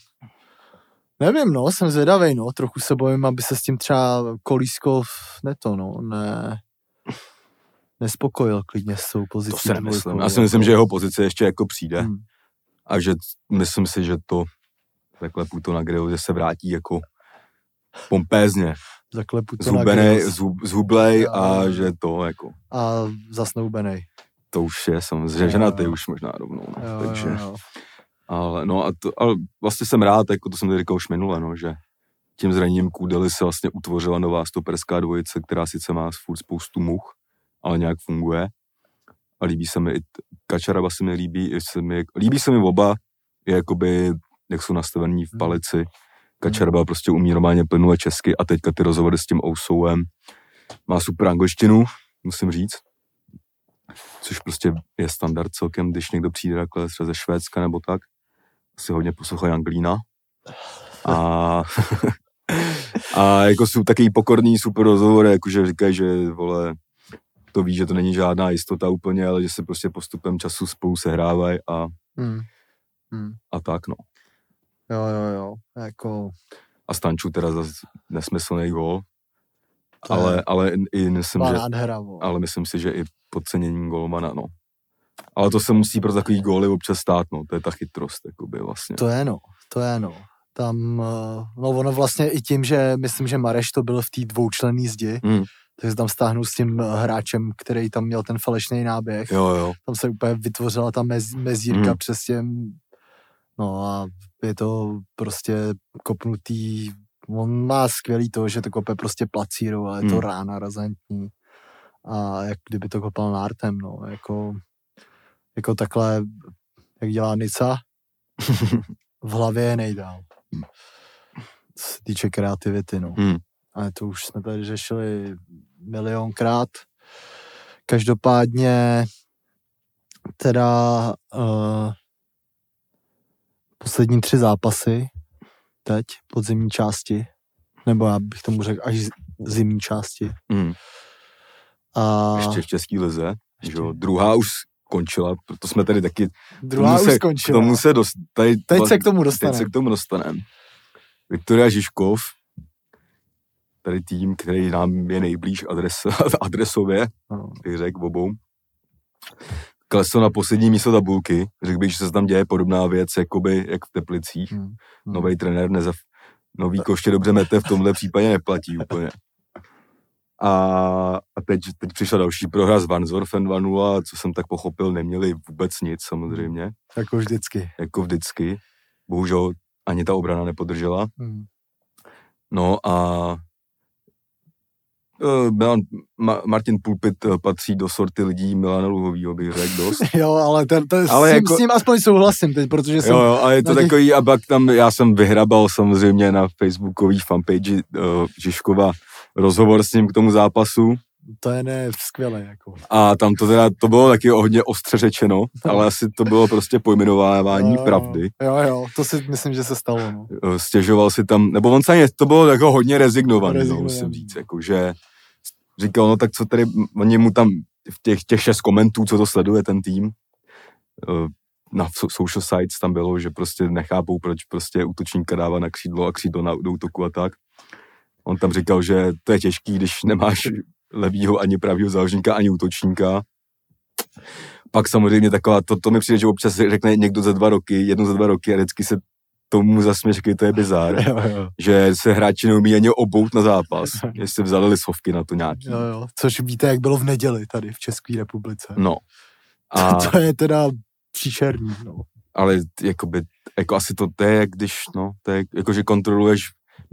nevím, no, jsem zvědavej, no, trochu se bojím, aby se s tím třeba kolísko ne to, no, ne, nespokojil klidně s tou pozicí. to si nemyslím. Já si myslím, že jeho pozice ještě jako přijde Hmm. a že myslím si, že to takhle to na grill, že se vrátí jako pompézně, Zaklepu to na zhubenej, grill zhub, zhublej a A- že to jako, a zasnoubenej. to už je samozřejmě, ženatý jo. už možná rovnou, no. Jo, takže, jo, jo. ale no a to, ale vlastně jsem rád, jako to jsem tady říkal už minule, no, že tím zraněním Kůdely se vlastně utvořila nová stoperská dvojice, která sice má furt spoustu much, ale nějak funguje. A líbí se mi i, Kačaraba se mi líbí, i se mi, líbí se mi oba, je jakoby, jak jsou nastavení v Hmm. palici. Kačaraba prostě umí normálně plynule česky a teďka ty rozhovory s tím Ousouem má super angličtinu, musím říct. Což prostě je standard celkem, když někdo přijde takhle třeba ze Švédska nebo tak. Si hodně poslouchají Anglína. A, a jako jsou taky pokorný super rozhovory, jakože říkají, že vole, to ví, že to není žádná jistota úplně, ale že se prostě postupem času spolu sehrávají a, Hmm. Hmm. a tak no. Jo, jo, jo, jako, A Stanču teda zase nesmyslný To je- ale, ale i myslím, že, vole. ale myslím si, že i podcenění golmana, no. Ale to se musí pro takový góly občas stát, no. To je ta chytrost, jakoby vlastně. To je no, to je no. Tam, eh, no ono vlastně i tím, že myslím, že Mareš to byl v té dvoučlenný zdi, Hmm. Takže tam stáhnul s tím eh, hráčem, který tam měl ten falešný náběh. Jo, jo. Tam se úplně vytvořila ta mez, mezírka Hmm. přes těm, no a je to prostě kopnutý, on má skvělý to, že to kope prostě placírou, ale je to Hmm. rána razantní. A jak kdyby to kopal nártem, no, jako, jako takhle, jak dělá Nica, v hlavě je nejdál. Co se týče kreativity, no. Hmm. Ale to už jsme tady řešili milionkrát. Každopádně teda uh, poslední tři zápasy teď, podzimní části, nebo já bych tomu řekl až zimní části. Hmm. A Ještě v České lize, Ještě. že jo. Druhá už skončila, proto jsme tady taky druhá tomu už se- K skončila. tomu se dost, tady, Teď se k tomu Teď dostaneme. se k tomu dostaneme. Viktoria Žižkov, tady tým, který nám je nejblíž adres, adresově, No. bych řekl obou. Klesl na poslední místo tabulky. Řekl bych, že se tam děje podobná věc, jakoby, jak v Teplicích. Hmm. Hmm. Nový trenér nezav... Nový koště dobře mete, v tomhle případě neplatí úplně. A, a teď, teď přišla další prohra s Varnsdorfem 2-0, co jsem tak pochopil, neměli vůbec nic samozřejmě, Jako vždycky. jako vždycky. Bohužel ani ta obrana nepodržela. Hmm. No a Milan, Ma, Martin Pulpit eh, patří do sorty lidí Milana Luhovýho, bych řekl dost. Jo, ale, ten, ten, Ale s, ním, jako- s ním aspoň souhlasím teď, protože jsem... Jo, jo, ale je to těch- takový, a pak tam, já jsem vyhrabal samozřejmě na facebookový fanpage uh, Žižkova rozhovor s ním k tomu zápasu To je ne skvělé, jako. a tam to teda, to bylo taky hodně ostře řečeno, ale asi to bylo prostě pojmenovávání Jo, pravdy. Jo, jo, to si myslím, že se stalo, no. Eh, Stěžoval si tam, nebo on se to bylo jako hodně rezignovaný, no, Rezignovaný. musím říct, jako, že říkal, no tak co tady, oni mu tam v těch, těch šest komentů, co to sleduje ten tým, eh, na so- social sites tam bylo, že prostě nechápou, proč prostě útočníka dává na křídlo a křídlo na do útoku a tak. On tam říkal, že to je těžký, když nemáš levýho ani pravýho záložníka, ani útočníka. Pak samozřejmě taková, to, to mi přijde, že občas řekne někdo za dva roky, jedno za dva roky a vždycky se tomu zasměje, že to je bizár, Jo, jo. že se hráči neumí ani obout na zápas, jestli vzali lisovky na to nějaký. Jo, jo. Což víte, jak bylo v neděli tady v České republice. No. A, To je teda příšerný, no. ale jakoby, jako asi to, to je, jak když, no, to je, jako, že kontroluješ,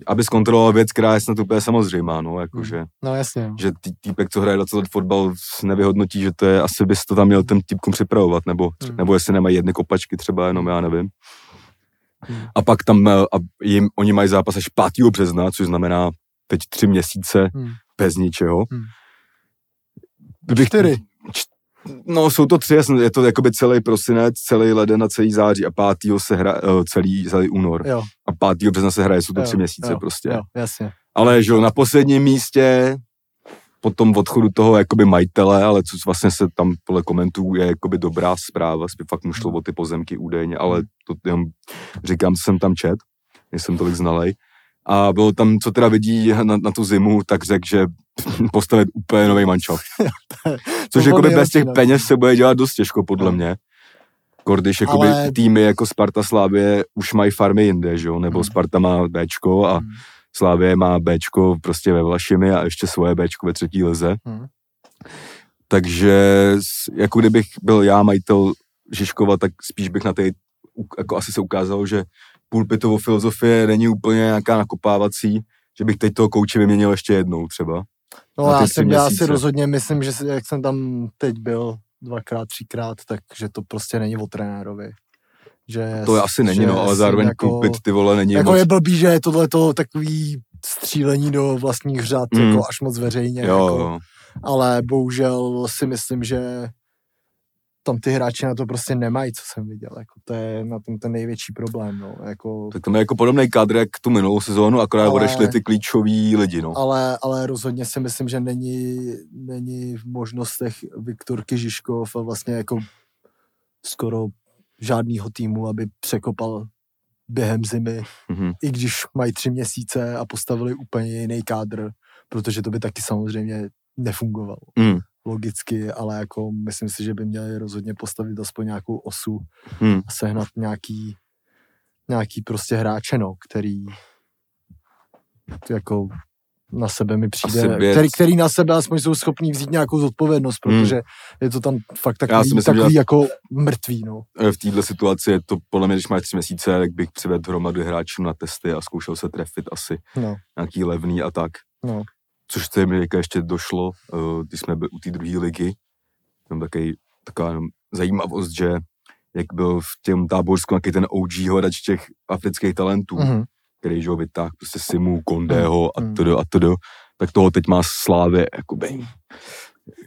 aby zkontroloval věc, která je snad úplně samozřejmá, no, jakože, No jasně. že tý, týpek, co hraje 20 let fotbal, nevyhodnotí, že to je, asi bys to tam měl ten týpkům připravovat, nebo, Hmm. nebo jestli nemají jedny kopačky třeba, jenom já nevím. A pak tam, eh, a jim, oni mají zápas až 5. března, což znamená teď tři měsíce Hmm. bez ničeho. Hmm. Kdybych- Čtyři. No, jsou to tři, je to jakoby celý prosinec, celý leden a celý září a pátýho se hra, eh, celý, celý únor. Jo, A pátýho března se hraje, jsou to Jo, tři měsíce jo, prostě. jo, jasně. Ale že jo, na posledním místě po tom odchodu toho jakoby majitele, ale co vlastně se tam podle komentů je jakoby dobrá zpráva, spíš fakt mu šlo o ty pozemky údajně, ale to jenom říkám, co jsem tam čet, nejsem tolik znalej. A bylo tam, co teda vidí na, na tu zimu, tak řekl, že postavit úplně nový mančov. Což bylo jakoby bez těch no. peněz se bude dělat dost těžko, podle No. mě. Když jakoby Ale- týmy jako Sparta Slávě už mají farmy jinde, že jo? Nebo Hmm. Sparta má Bčko a Hmm. Slávě má Bčko prostě ve Vlašimi a ještě svoje Bčko ve třetí lize. Hmm. Takže jako kdybych byl já majitel Žižkova, tak spíš bych na té, jako asi se ukázalo, že pulpitovou filozofie není úplně nějaká nakopávací, že bych teď toho kouče vyměnil ještě jednou třeba. No já, jsem, já si rozhodně myslím, že jak jsem tam teď byl dvakrát, třikrát, takže to prostě není o trenérovi. Že, To je asi není, no, ale zároveň jako, pulpit ty vole není Jako moc. je blbý, že je tohleto takový střílení do vlastních řad, Mm. jako až moc veřejně. Jo, jako, jo. ale bohužel si myslím, že tam ty hráči na to prostě nemají, co jsem viděl. Jako to je na tom ten největší problém. No. Jako, Tak tam je jako podobný kadr, jak tu minulou sezónu, akorát Ale- odešli ty klíčoví lidi, no. ale, ale rozhodně si myslím, že není, není v možnostech Viktorky Žižkov a vlastně jako skoro žádnýho týmu, aby překopal během zimy, Mhm. i když mají tři měsíce a postavili úplně jiný kádr, protože to by taky samozřejmě nefungovalo Mm. logicky, ale jako myslím si, že by měli rozhodně postavit aspoň nějakou osu Hmm. a sehnat nějaký, nějaký prostě hráče, no, který jako na sebe mi přijde, který, který na sebe aspoň jsou schopní vzít nějakou zodpovědnost, protože je to tam fakt Hmm. Já takový, si myslím, takový že- jako mrtvý, no. E, V této situaci je to podle mě, když máš tři měsíce, tak bych přivedl hromadu hráčů na testy a zkoušel se trefit asi no, nějaký levný a tak. no. Což se mi ještě došlo, eh, když jsme byli u té druhé ligy. Tam takový, taková zajímavost, že jak byl v těm táborsku nějaký ten OG hodač těch afrických talentů, mm. Který že ho vytáhl prostě Simu, Kondého a Mhm. to a to, tak toho teď má Slávě, jakoby.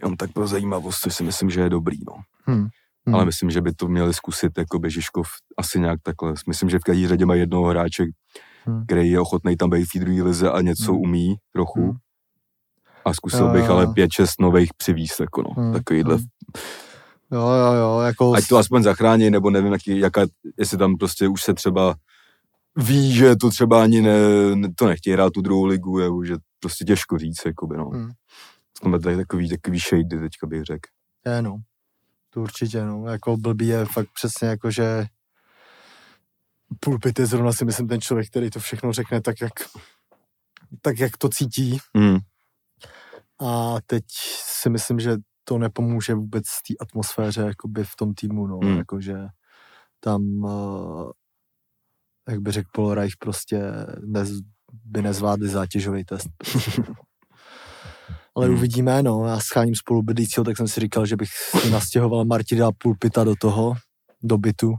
Jenom tak pro zajímavost, což si myslím, že je dobrý, no. Mhm. Ale myslím, že by to měli zkusit jako Žižkov asi nějak takhle. Myslím, že v každé řadě mají jednoho hráče, Hmm. který je ochotný tam být v té druhé lize a něco Hmm. umí trochu. Hmm. A zkusil Jo, bych jo. ale pět, šest nových přivízt, jako no, Hmm. takovýhle. Hmm. Jo, jo, jo, jako... Ať to aspoň zachrání, nebo nevím, jaký, jaká, jestli tam prostě už se třeba ví, že to třeba ani ne, to nechtějí hrát tu druhou ligu, je, že prostě těžko říct, jakoby, no. Hmm. Jsme tady takový, takový shady, teďka bych řekl. Je, no. To určitě, no. Jako blbý je fakt přesně jako, že Pulpit je zrovna si myslím ten člověk, který to všechno řekne tak, jak, tak, jak to cítí. Hmm. A teď si myslím, že to nepomůže vůbec té atmosféře jakoby v tom týmu, no. Hmm. Jakože tam, uh, jak by řekl Paul Reich, prostě nez, by nezvládli zátěžový test. Ale Hmm. uvidíme, no. Já scháním spolubydlícího, tak jsem si říkal, že bych si nastěhoval Martina Pulpita do toho, do bytu.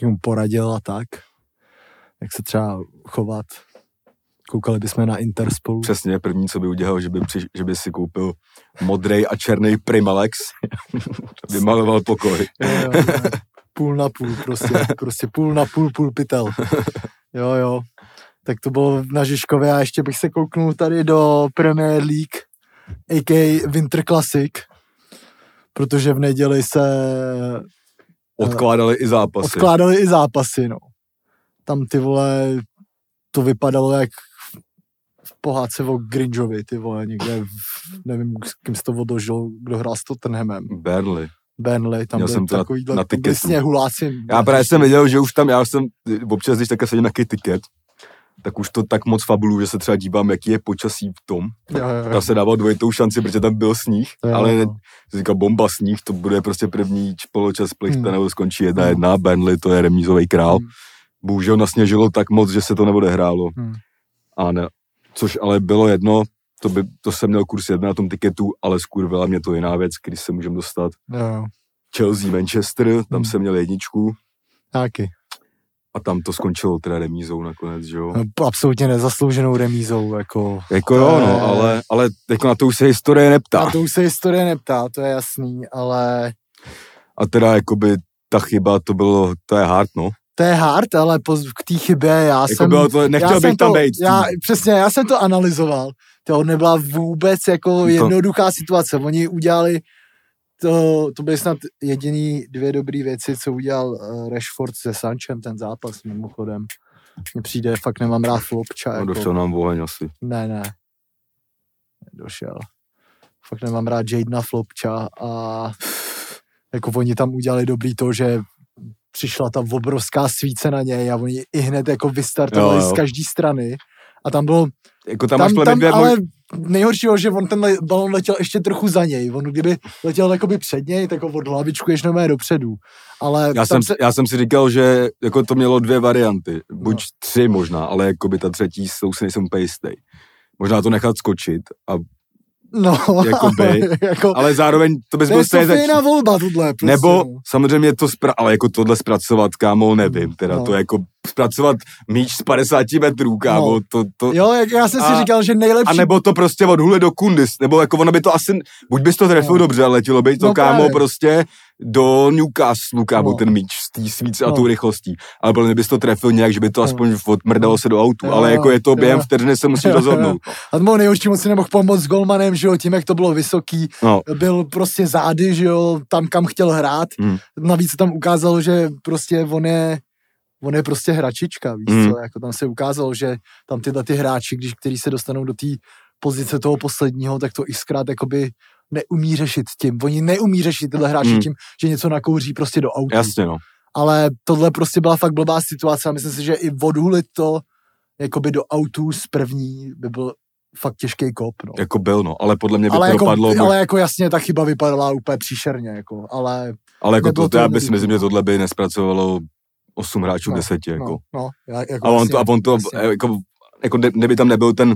Že mu poradil a tak. Jak se třeba chovat. Koukali bychom na Inter spolu. Přesně, první, co by udělal, že by, při, že by si koupil modrej a černý Primalex, vymaloval pokoj. Jo, jo, jo. Půl na půl, prostě, prostě půl na půl, půl pytel. Jo, jo. Tak to bylo na Žižkově a ještě bych se kouknul tady do Premier League, a.k.a. Winter Classic, protože v neděli se Odkládali i zápasy. odkládali i zápasy, no. Tam ty vole, to vypadalo jak v pohádce o Gringovi, ty vole, někde, v, nevím, s kým jsi to odložil, kdo hrál s Tottenhamem. Burnley. Burnley, tam byl jsem to na- takovýhle na tiketu. sněhuláci. Já právě jsem viděl, že už tam, já jsem, občas, když také sedím na tiket, tak už to tak moc fabulu, že se třeba dívám, jaký je počasí v tom. Jo, jo, jo. Ta se dával dvojitou šanci, protože tam byl sníh, Jo, ale ne, říkal bomba sníh, to bude prostě první poločas plichta, Hmm. nebo skončí jedna jedna, Burnley to je remízový král. Hmm. Bohužel nasněžilo tak moc, že se to neodehrálo. Hmm. A ne, což ale bylo jedno, to, by, to jsem měl kurz jedna na tom tiketu, ale skurvila mě to jiná věc, když se můžeme dostat. Jo. Chelsea, Manchester, tam Hmm. jsem měl jedničku Taky. a tam to skončilo teda remízou nakonec, že jo. No, absolutně nezaslouženou remízou, jako... Jako jo, no, ale, ale jako na to už se historie neptá. Na to už se historie neptá, to je jasný, ale A teda jakoby ta chyba, to bylo, to je hard, no. to je hard, ale po, k té chybě já Jako jsem... bylo to, nechtěl já bych jsem tam to, být. Já, přesně, já jsem to analyzoval. To nebyla vůbec jako jednoduchá situace. Oni udělali, to, to byly snad jediný dvě dobré věci, co udělal uh, Rashford se Sanchem ten zápas mimochodem. Mně přijde, fakt nemám rád Flopča. No, Jako, došel nám oheň asi. Ne, ne. Došel. Fakt nemám rád Jadena Flopča a jako oni tam udělali dobrý to, že přišla ta obrovská svíce na něj a oni i hned jako vystartovali Jo, jo. z každé strany a tam bylo, Jako tam, tam, máš tam, ale nejhoršího, že on ten balon letěl ještě trochu za něj. On kdyby letěl jakoby před něj, tak ho od hlavičku ještě mé dopředu. Ale já, jsem, se, já jsem si říkal, že jako to mělo dvě varianty. Buď tři možná, ale jakoby ta třetí, s tou si nejsem jistý. Možná to nechat skočit, a, no, jakoby, jako, ale zároveň to bys to byl je stejně zač- Sofijina volba tohle. Prostě, Nebo no. samozřejmě to, spra- ale jako tohle zpracovat, kámo, nevím, teda No. to jako zpracovat míč z 50 metrů, kámo, No. to, to, Jo, jak já jsem si A- říkal, že a nejlepší... nebo to prostě od huly do kundis, nebo jako ono by to asi, buď bys to trefil No. dobře, ale letělo by to, No kámo, právě. prostě do Newcastle, kámo, No. ten míč s tý svíce a No. tou rychlostí. Ale podle mě bys to trefil nějak, že by to No. aspoň odmrdalo se do autu, Jo, ale jako je to během vteřiny se jo. rozhodnout. A tomu nejhorší moc si nemohl pomoct s golmanem, že jo, tím, jak to bylo vysoký, No, byl prostě zády, že jo, tam, kam chtěl hrát. Hmm. Navíc se tam ukázalo, že prostě on je, on je prostě hračička, víš Hmm. co, jako tam se ukázalo, že tam tyhle ty hráči, když, který se dostanou do té pozice toho posledního, tak to xkrát jakoby neumí řešit tím. Oni neumí řešit tyhle hráči Hmm. tím, že něco nakouří prostě do auta. jasně, no. ale tohle prostě byla fakt blbá situace a myslím si, že i odhulit to jakoby do autů z první by byl fakt těžký kop, no. Jako byl, no, ale podle mě by Ale to jako, dopadlo, ale, ale jako jasně, ta chyba vypadala úplně příšerně, jako, ale ale jako to, to já by jednoduché, myslím, že tohle by nespracovalo 8 hráčů No, 10, jako. no, no, já, jako A on to, a on to jasně. jako, jako ne, neby tam nebyl ten,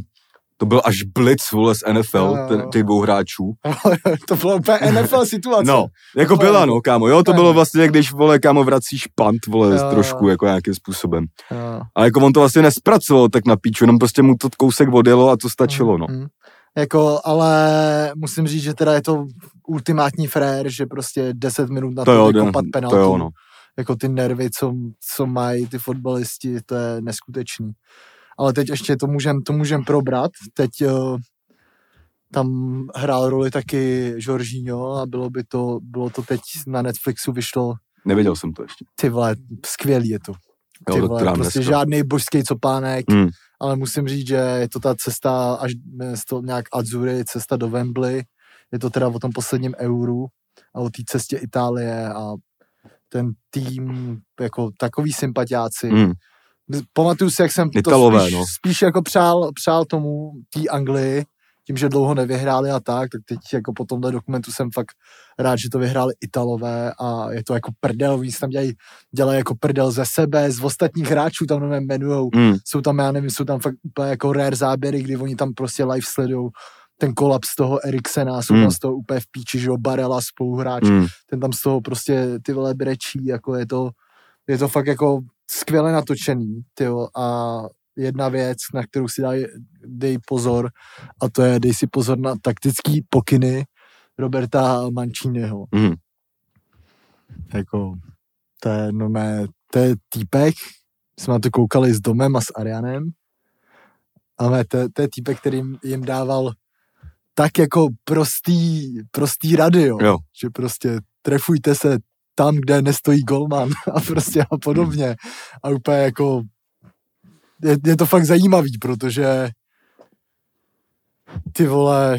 to byl až blitz, vole, z NFL, jo, ten, jo. těch dvou hráčů. to byla úplně NFL situace. No, jako Úplně. byla, no, kámo, jo, to bylo vlastně, když, vole, kámo, vracíš pant, vole, Jo, trošku, jako nějakým způsobem. Jo. Ale jako on to vlastně nespracoval tak na píču, jenom prostě mu to kousek odjelo a to stačilo, no. Mhm. Jako, ale musím říct, že teda je to ultimátní frér, že prostě 10 minut na To to, jo, vykopat to penaltu. jo, no. jako ty nervy, co, co mají ty fotbalisti, to je neskutečný. Ale teď ještě to můžem, to můžem probrat. Teď uh, tam hrál roli taky Jorginho a bylo by to, bylo to teď na Netflixu vyšlo, Nevěděl jsem to ještě. ty vole, skvělý je to. Jo, Ty to vole, prostě dneska. žádný božský copánek, Hmm. ale musím říct, že je to ta cesta až z toho nějak Azury, cesta do Wembley, je to teda o tom posledním euru a o té cestě Itálie a ten tým, jako takový sympatiáci. Hmm. Pamatuju si, jak jsem to Italové, spíš, no. spíš jako přál, přál tomu té Anglii, tím, že dlouho nevyhráli a tak, tak teď jako po tomhle dokumentu jsem fakt rád, že to vyhráli Italové a je to jako prdel, oni si tam dělají, dělají jako prdel ze sebe, z ostatních hráčů tam nevím, jmenujou, Hmm. jsou tam, já nevím, jsou tam fakt úplně jako rare záběry, kdy oni tam prostě live sledujou ten kolaps toho Eriksena, jsou Hmm. tam z toho úplně v píči, že jo, Barela spoluhráč, Hmm. ten tam z toho prostě ty vole brečí, jako je to, je to fakt jako skvěle natočený, tyjo, a jedna věc, na kterou si daj, dej pozor, a to je, dej si pozor na taktický pokyny Roberta Manciniho. Hmm. Jako, to je, no mé, to je týpek, jsme na to koukali s Domem a s Arianem, ale to, to je týpek, který jim, jim dával tak jako prostý, prostý rady, jo. Jo. že prostě trefujte se tam, kde nestojí golman a prostě a podobně. A úplně jako je, je to fakt zajímavý, protože ty vole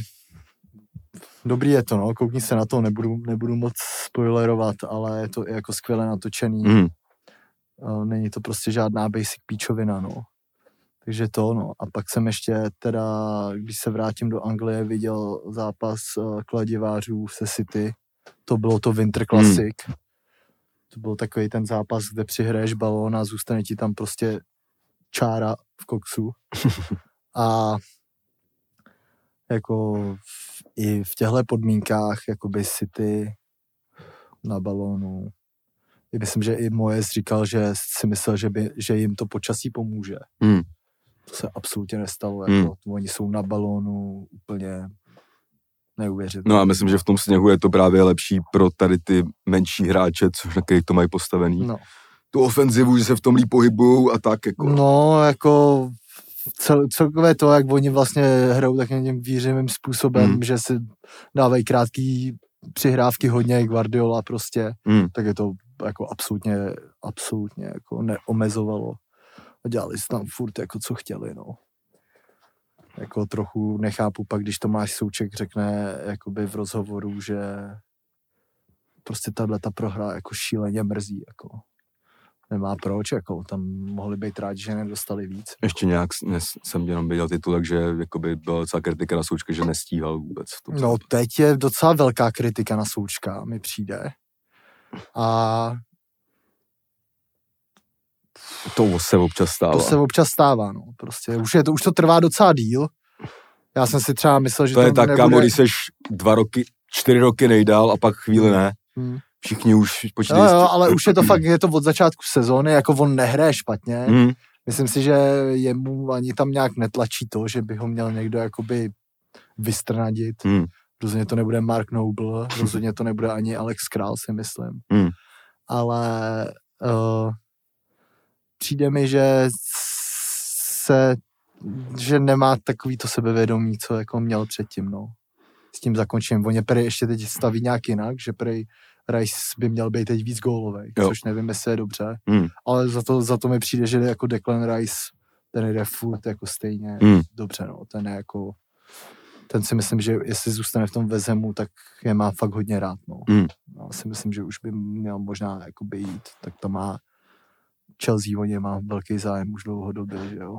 dobrý je to, no, koukni se na to, nebudu, nebudu moc spoilerovat, ale je to i jako skvěle natočený. Hmm. Uh, Není to prostě žádná basic píčovina, no. Takže to, no. A pak jsem ještě teda, když se vrátím do Anglie, viděl zápas uh, kladivářů se City. To bylo to Winter Classic. Hmm. To byl takový ten zápas, kde přihraješ balón a zůstane ti tam prostě čára v koksu. a jako v, i v těchto podmínkách, jakoby City na balónu. I myslím, že i Mojes říkal, že si myslel, že, by, že jim to počasí pomůže. Hmm. To se absolutně nestalo. Jako, hmm. Oni jsou na balónu úplně neuvěřitelné. No a myslím, že v tom sněhu je to právě lepší pro tady ty menší hráče, což na kterých to mají postavený. No. Tu ofenzivu, že se v tom líp pohybují a tak jako. No, jako cel, celkové to, jak oni vlastně hrajou takovým výřivým způsobem, hmm. že si dávají krátký přihrávky hodně Guardiola prostě, hmm. tak je to jako absolutně, absolutně jako neomezovalo. A dělali si tam furt jako co chtěli, no. Jako trochu nechápu pak, když Tomáš Souček řekne jakoby v rozhovoru, že prostě tahle ta prohra jako šíleně mrzí, jako nemá proč, jako tam mohli být rádi, že nedostali víc. Ještě nějak ne, jsem jenom viděl titulek, že jakoby byla docela kritika na Součka, že nestíhal vůbec. To no teď je docela velká kritika na Součka, mi přijde. A to se občas stává. To se občas stává, no. Prostě už, je to, už to trvá docela díl. Já jsem si třeba myslel, že to, to je tak, nebude... kámo, když seš dva roky, čtyři roky nejdál a pak chvíli ne. Hmm. Všichni už počítají. No, jo, ale už je to fakt, je to od začátku sezóny, jako on nehraje špatně. Hmm. Myslím si, že jemu ani tam nějak netlačí to, že by ho měl někdo jakoby vystrnadit. Hmm. Rozhodně to nebude Mark Noble, rozhodně to nebude ani Alex Král, si myslím. Hmm. Ale uh, přijde mi, že se, že nemá takový to sebevědomí, co jako měl předtím, no. S tím zakončím. Oni prej ještě teď staví nějak jinak, že prej Rice by měl být teď víc gólový, což nevím, jestli je dobře, hmm. ale za to, za to mi přijde, že jako Declan Rice ten jde furt jako stejně hmm. dobře, no. Ten je jako ten si myslím, že jestli zůstane v tom vezemu, tak je má fakt hodně rád, no. Hmm. Já si myslím, že už by měl možná jako být, tak to má Chelsea o ně má velký zájem už dlouhodobě, že jo.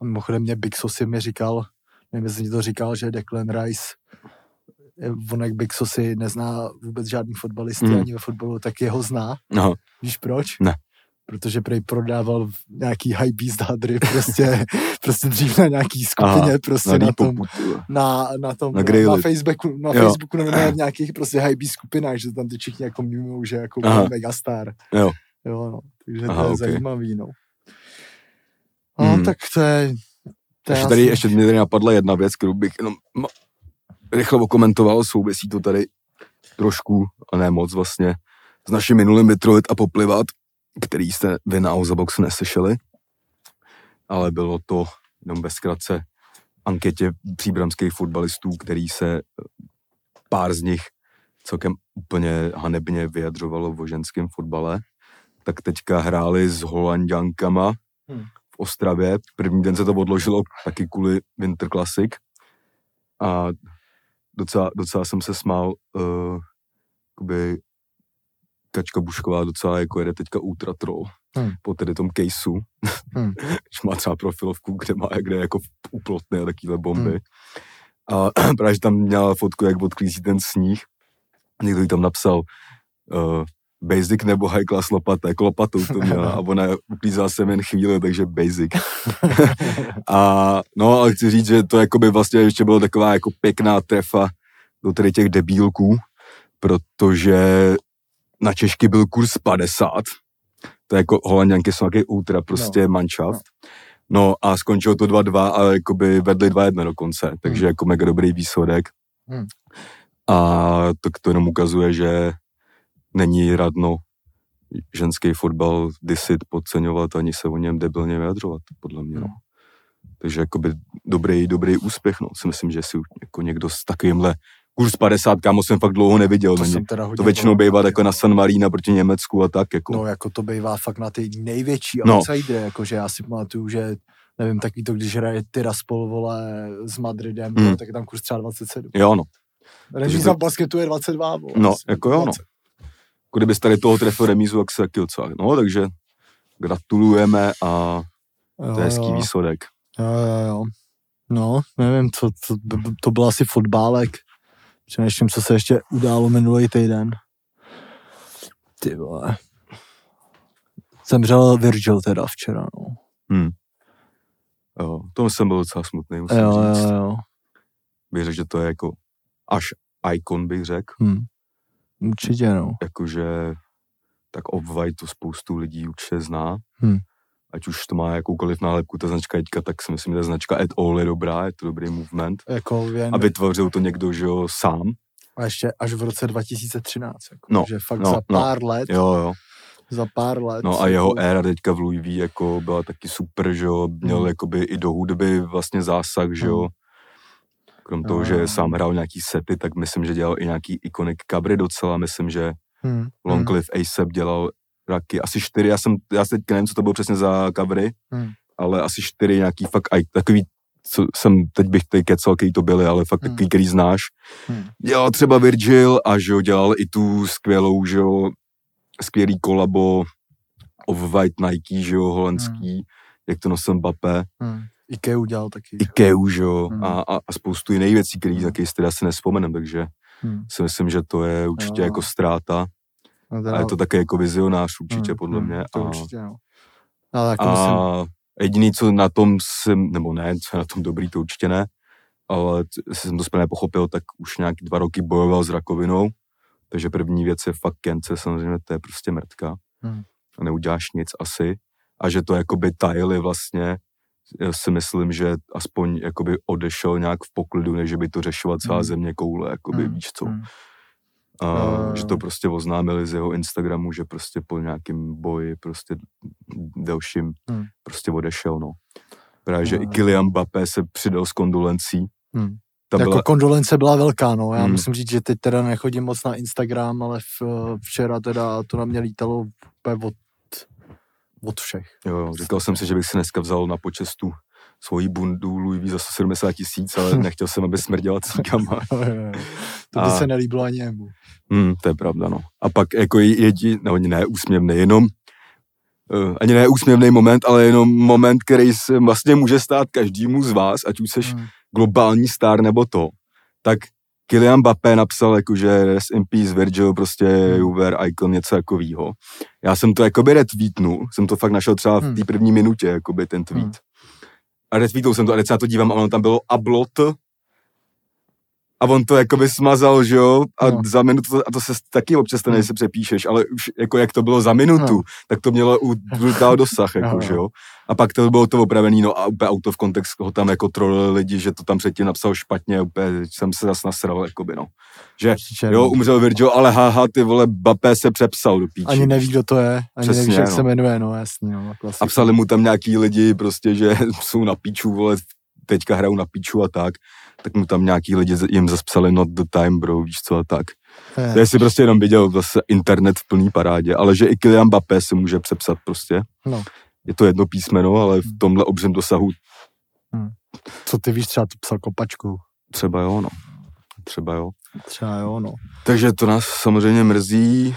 A mimochodem mě Big Sosy mi říkal, nevím, jestli to říkal, že Declan Rice on jak Big Sosy nezná vůbec žádný fotbalisty mm. ani ve fotbalu, tak jeho zná. No. Víš proč? Ne. Protože prej prodával nějaký high beast hadry prostě, prostě dřív na nějaký skupině, Aha, prostě na, na tom, na, na tom, na, na, na Facebooku, na jo. Facebooku, nebo na nějakých prostě high beast skupinách, že tam ty všichni jako mimo, že jako megastar. Jo. Jo, no. Takže Aha, to je okay. zajímavý, no. No, hmm. tak to je... To ještě, tady, ještě mě tady napadla jedna věc, kterou bych jenom rychle okomentoval, souvisí to tady trošku, a ne moc vlastně, s naším minulým Detroit a poplivat, který jste vy na Boxu neslyšeli, ale bylo to jenom ve zkratce anketě příbramských fotbalistů, který se pár z nich celkem úplně hanebně vyjadřovalo v ženském fotbale tak teďka hráli s Holandiankama hmm. v Ostravě. První den se to odložilo taky kvůli Winter Classic a docela, docela jsem se smál, uh, jakoby Kačka Bušková docela jako jede teďka ultra troll hmm. po tedy tom caseu, hmm. že má třeba profilovku, kde má, kde je jako uplotné a takovýhle bomby. Hmm. A právě, že tam měla fotku, jak odklízí ten sníh. Někdo jí tam napsal, uh, basic nebo high class lopata, jako lopatou to měla a ona uklízela jsem jen chvíli, takže basic. a no, ale chci říct, že to jako by vlastně ještě bylo taková jako pěkná trefa do tady těch debílků, protože na Češky byl kurz 50, to je jako holanděnky jsou nějaký ultra prostě no. manšaft. No a skončilo to 2-2 a jakoby vedli 2-1 dokonce, takže hmm. jako mega dobrý výsledek. Hmm. A to, to jenom ukazuje, že není radno ženský fotbal disit, podceňovat, ani se o něm debilně vyjadřovat, podle mě. No. Takže jakoby dobrý, dobrý úspěch, no. Si myslím, že si jako někdo s takovýmhle kurz 50, kámo jsem fakt dlouho neviděl. To, není. teda to většinou bývá jako na San Marino proti Německu a tak. Jako. No jako to bývá fakt na ty největší no. outsidery, jakože já si pamatuju, že nevím, taky to, když hraje Tiraspol, vole, s Madridem, hmm. tak je tam kurz třeba 27. Jo, no. Remíza v basketu je 22, vole, No, jako jo, no jako kdybyste tady toho trefil remízu, jak se taky docela. No, takže gratulujeme a Jo, To je hezký jo. výsledek. Jo, jo, jo. No, nevím, co, co, to byl asi fotbálek. Přemýšlím, co se ještě událo minulý týden. Ty vole. Zemřel Virgil teda včera, no. Hm. Jo, to jsem byl docela smutný, musím Jo, říct. jo, jo. Bych řekl, že to je jako až icon, bych řekl. Hm. Určitě, no. Jakože tak Off-White to spoustu lidí určitě zná. Hm. Ať už to má jakoukoliv nálepku, ta značka teďka, tak si myslím, že ta značka At All je dobrá, je to dobrý movement. Jako jen, A vytvořil to někdo, že jo, sám. a ještě až v roce 2013. Jako, No, že fakt no, za no. pár let, Jo, jo. za pár let. No a jeho éra teďka v Louis V jako byla taky super, že jo, měl Hmm. jakoby i do hudby vlastně zásah, že jo. Hmm. Krom toho, že sám hrál nějaký sety, tak myslím, že dělal i nějaký ikonik kabry docela, myslím, že Hm, Long hm, Live ASAP dělal raky, asi čtyři, já jsem, já teď nevím, co to bylo přesně za covery, hm, ale asi čtyři nějaký fakt aj, takový, co jsem, teď bych tady kecal, který to byly, ale fakt Hmm. takový, který znáš. hm. Dělal třeba Virgil a že jo, dělal i tu skvělou, že jo, skvělý kolabo Off-White Nike, že jo, holandský, jak to nosil Mbappé, hm. Ikea udělal taky. Ikeu, že jo, Hmm. a, a, a spoustu jiných věcí, který, Hmm. si teda si nespomenem, takže Hm. si myslím, že to je určitě Jo. jako ztráta No, a je to také jako vizionář určitě hm, podle hm, mě. To a, určitě, no. Ale jako musím, a jediný, co na tom jsem, nebo ne, co je na tom dobrý, to určitě ne, ale jsem to správně pochopil, tak už nějaký dva roky bojoval s rakovinou, takže první věc je fakt kence, samozřejmě to je prostě mrtka. Hmm. A neuděláš nic asi. A že to jakoby Tyler vlastně, já si myslím, že aspoň jakoby odešel nějak v poklidu, než že by to řešila celá Hmm. země koule, jakoby Hmm. víš co. hm. A Jo, že jo. to prostě oznámili z jeho Instagramu, že prostě po nějakém boji prostě delším Hmm. prostě odešel, no. Právě, že Jo, i. Kylian Mbappé se přidal s kondolencí. Hm. Ta jako byla, kondolence byla velká, no. Já Hmm. musím říct, že teď teda nechodím moc na Instagram, ale v, včera teda to na mě lítalo úplně od, od všech. jo, jo, říkal jsem si, že bych si dneska vzal na počestu svoji bundu Louis V za 170 tisíc, ale nechtěl jsem, aby smrděla cíkama. to by A- se nelíbilo ani jemu. Hmm, to je pravda, no. A pak jako jedi, no ne úsměvný, jenom uh, ani ne úsměvný moment, ale jenom moment, který se vlastně může stát každému z vás, ať už seš Hm. globální star nebo to, tak Kylian Mbappé napsal jakože rest in peace Virgil, prostě Hmm. were icon, něco takového. Já jsem to jakoby retweetnul, jsem to fakt našel třeba v Hmm. té první minutě, jakoby ten tweet. Hmm. A retweetnul jsem to a teď se na to dívám a ono tam bylo ablot a on to jakoby smazal, že jo, a No. za minutu, a to se taky občas stane, Hmm. že se přepíšeš, ale už jako jak to bylo za minutu, No. tak to mělo brutál dosah, jako, Jo, že jo. jo. A pak to bylo to opravený, no a úplně out of context ho tam jako trolili lidi, že to tam předtím napsal špatně, úplně jsem se zas nasral, jakoby, no. Že jo, no. umřel Virgil, ale haha, ty vole, Bappé se přepsal do píči. Ani neví, kdo to je, ani Přesně, nevíš, jak no. se jmenuje, no jasný, no, klasika. A psali mu tam nějaký lidi prostě, že jsou na píču, vole, teďka hrajou na píču a tak, tak mu tam nějaký lidi jim zase psali not the time, bro, víš co a tak. Je, To si prostě jenom viděl zase internet v plný parádě, ale že i Kylian Mbappé se může přepsat prostě. No. Je to jedno písmeno, ale v tomhle obřem dosahu Co ty víš, třeba to psal kopačku. třeba jo, no. Třeba jo. Třeba jo, no. Takže to nás samozřejmě mrzí.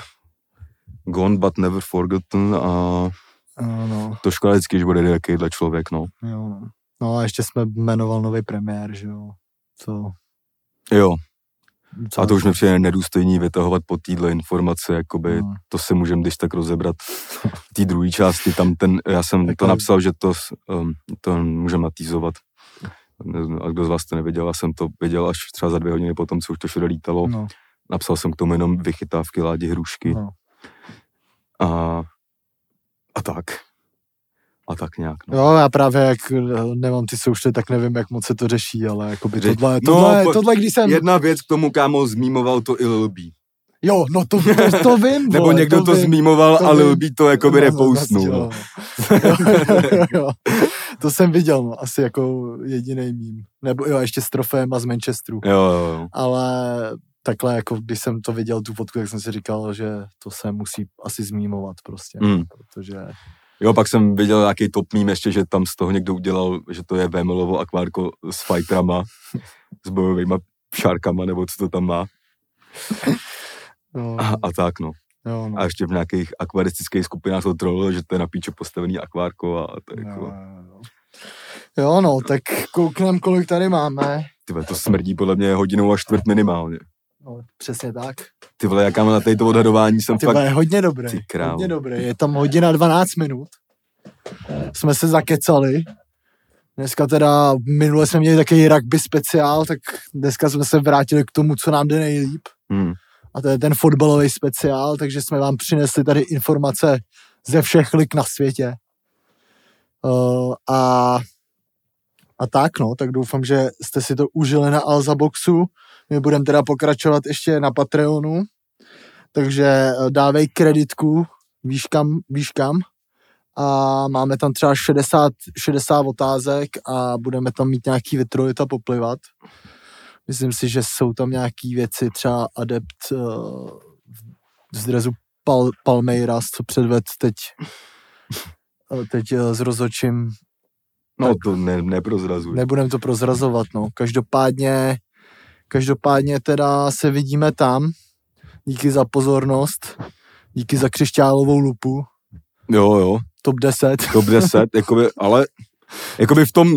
Gone but never forgotten a No, no, to škoda vždycky, že bude takovýhle člověk, no. jo, no. No a ještě jsme jmenoval nový premiér, že jo. Co? Jo, co a to už mi přijde nedůstojný vytahovat po téhle informace, jakoby No. to se můžeme když tak rozebrat v té druhé části, tam ten, já jsem Tak to ale- napsal, že to, um, to můžeme natýzovat. A kdo z vás to nevěděl, já jsem to věděl až třeba za dvě hodiny potom, co už to všude lítalo. No, Napsal jsem k tomu jenom vychytávky Ládi Hrušky no. a, a tak. A tak nějak, no. Jo, já právě jak nemám ty soušty, tak nevím, jak moc se to řeší, ale jakoby Řeč- tohle, No, tohle, po- tohle, když jsem... Jedna věc k tomu, kámo, zmímoval to i Lil B. Jo, no to, to, to vím, Nebo vole, někdo to, vím. zmímoval to a Lil. B to jakoby No, repoustnul. no, No. To jsem viděl, no, asi jako jediný mím. Nebo jo, ještě s trofejem a z Manchesteru. Jo, jo, jo. Ale takhle, jako když jsem to viděl, tu fotku, tak jsem si říkal, že to se musí asi zmímovat prostě. Mm. Protože, Jo, pak jsem viděl nějaký top meme ještě, že tam z toho někdo udělal, že to je Vémelovo akvárko s fighterama, s bojovými šárkama, nebo co to tam má. no, A, a tak, no. Jo, no. A ještě v nějakých akvaristických skupinách to trolilo, že to je na píče postavený akvárko a to je Jo, jako, jo, jo. jo, no, tak kouknem, kolik tady máme. tyhle, to smrdí podle mě hodinou a čtvrt minimálně. No, přesně tak. Ty vole, jaká na tady to odhadování jsem Ty fakt... je hodně dobrý. Ty krávo. Hodně dobrý. Je tam hodina 12 minut. Jsme se zakecali. Dneska teda, minule jsme měli takový rugby speciál, tak dneska jsme se vrátili k tomu, co nám jde nejlíp. Hmm. A to je ten fotbalový speciál, takže jsme vám přinesli tady informace ze všech lig na světě. Uh, a, a tak no, tak doufám, že jste si to užili na Alza Boxu. My budeme teda pokračovat ještě na Patreonu, takže eh, dávej kreditku, víš kam, víš kam. A máme tam třeba 60, 60 otázek a budeme tam mít nějaký vytrolit a poplivat. Myslím si, že jsou tam nějaký věci, třeba adept uh, z drezu Pal, Palmeiras, co předved teď, eh, teď uh, s rozočím No to ne, neprozrazuj. Nebudem to prozrazovat, no. Každopádně, každopádně teda se vidíme tam. Díky za pozornost. Díky za křišťálovou lupu. Jo, jo, Top 10. top 10, jakoby, ale jakoby v tom,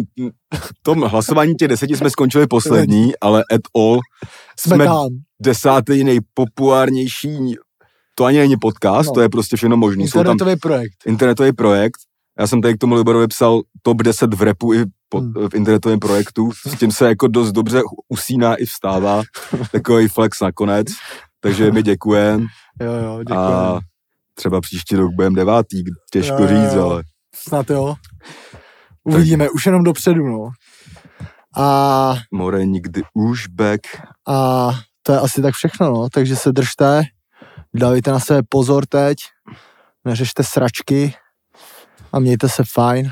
v tom hlasování těch deseti jsme skončili poslední, ale at all Jsme, jsme tam. desátý nejpopulárnější, to ani není podcast, No. to je prostě všechno možný. Jsou tam Internetový projekt. internetový projekt. Já jsem tady k tomu Liborovi psal top 10 v repu i po, Hmm. v internetovém projektu. S tím se jako dost dobře usíná i vstává. Takový flex nakonec. Takže mi děkujem Jo, jo, děkuji. a třeba příští rok budeme devátý, těžko Jo, jo, říct, jo. ale Snad jo. Uvidíme, už jenom dopředu, no. A, more nikdy už back. a to je asi tak všechno, no. Takže se držte, dávejte na sebe pozor teď, neřešte sračky a mějte se fajn.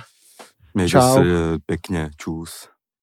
Mějte Čau. se pěkně, čus.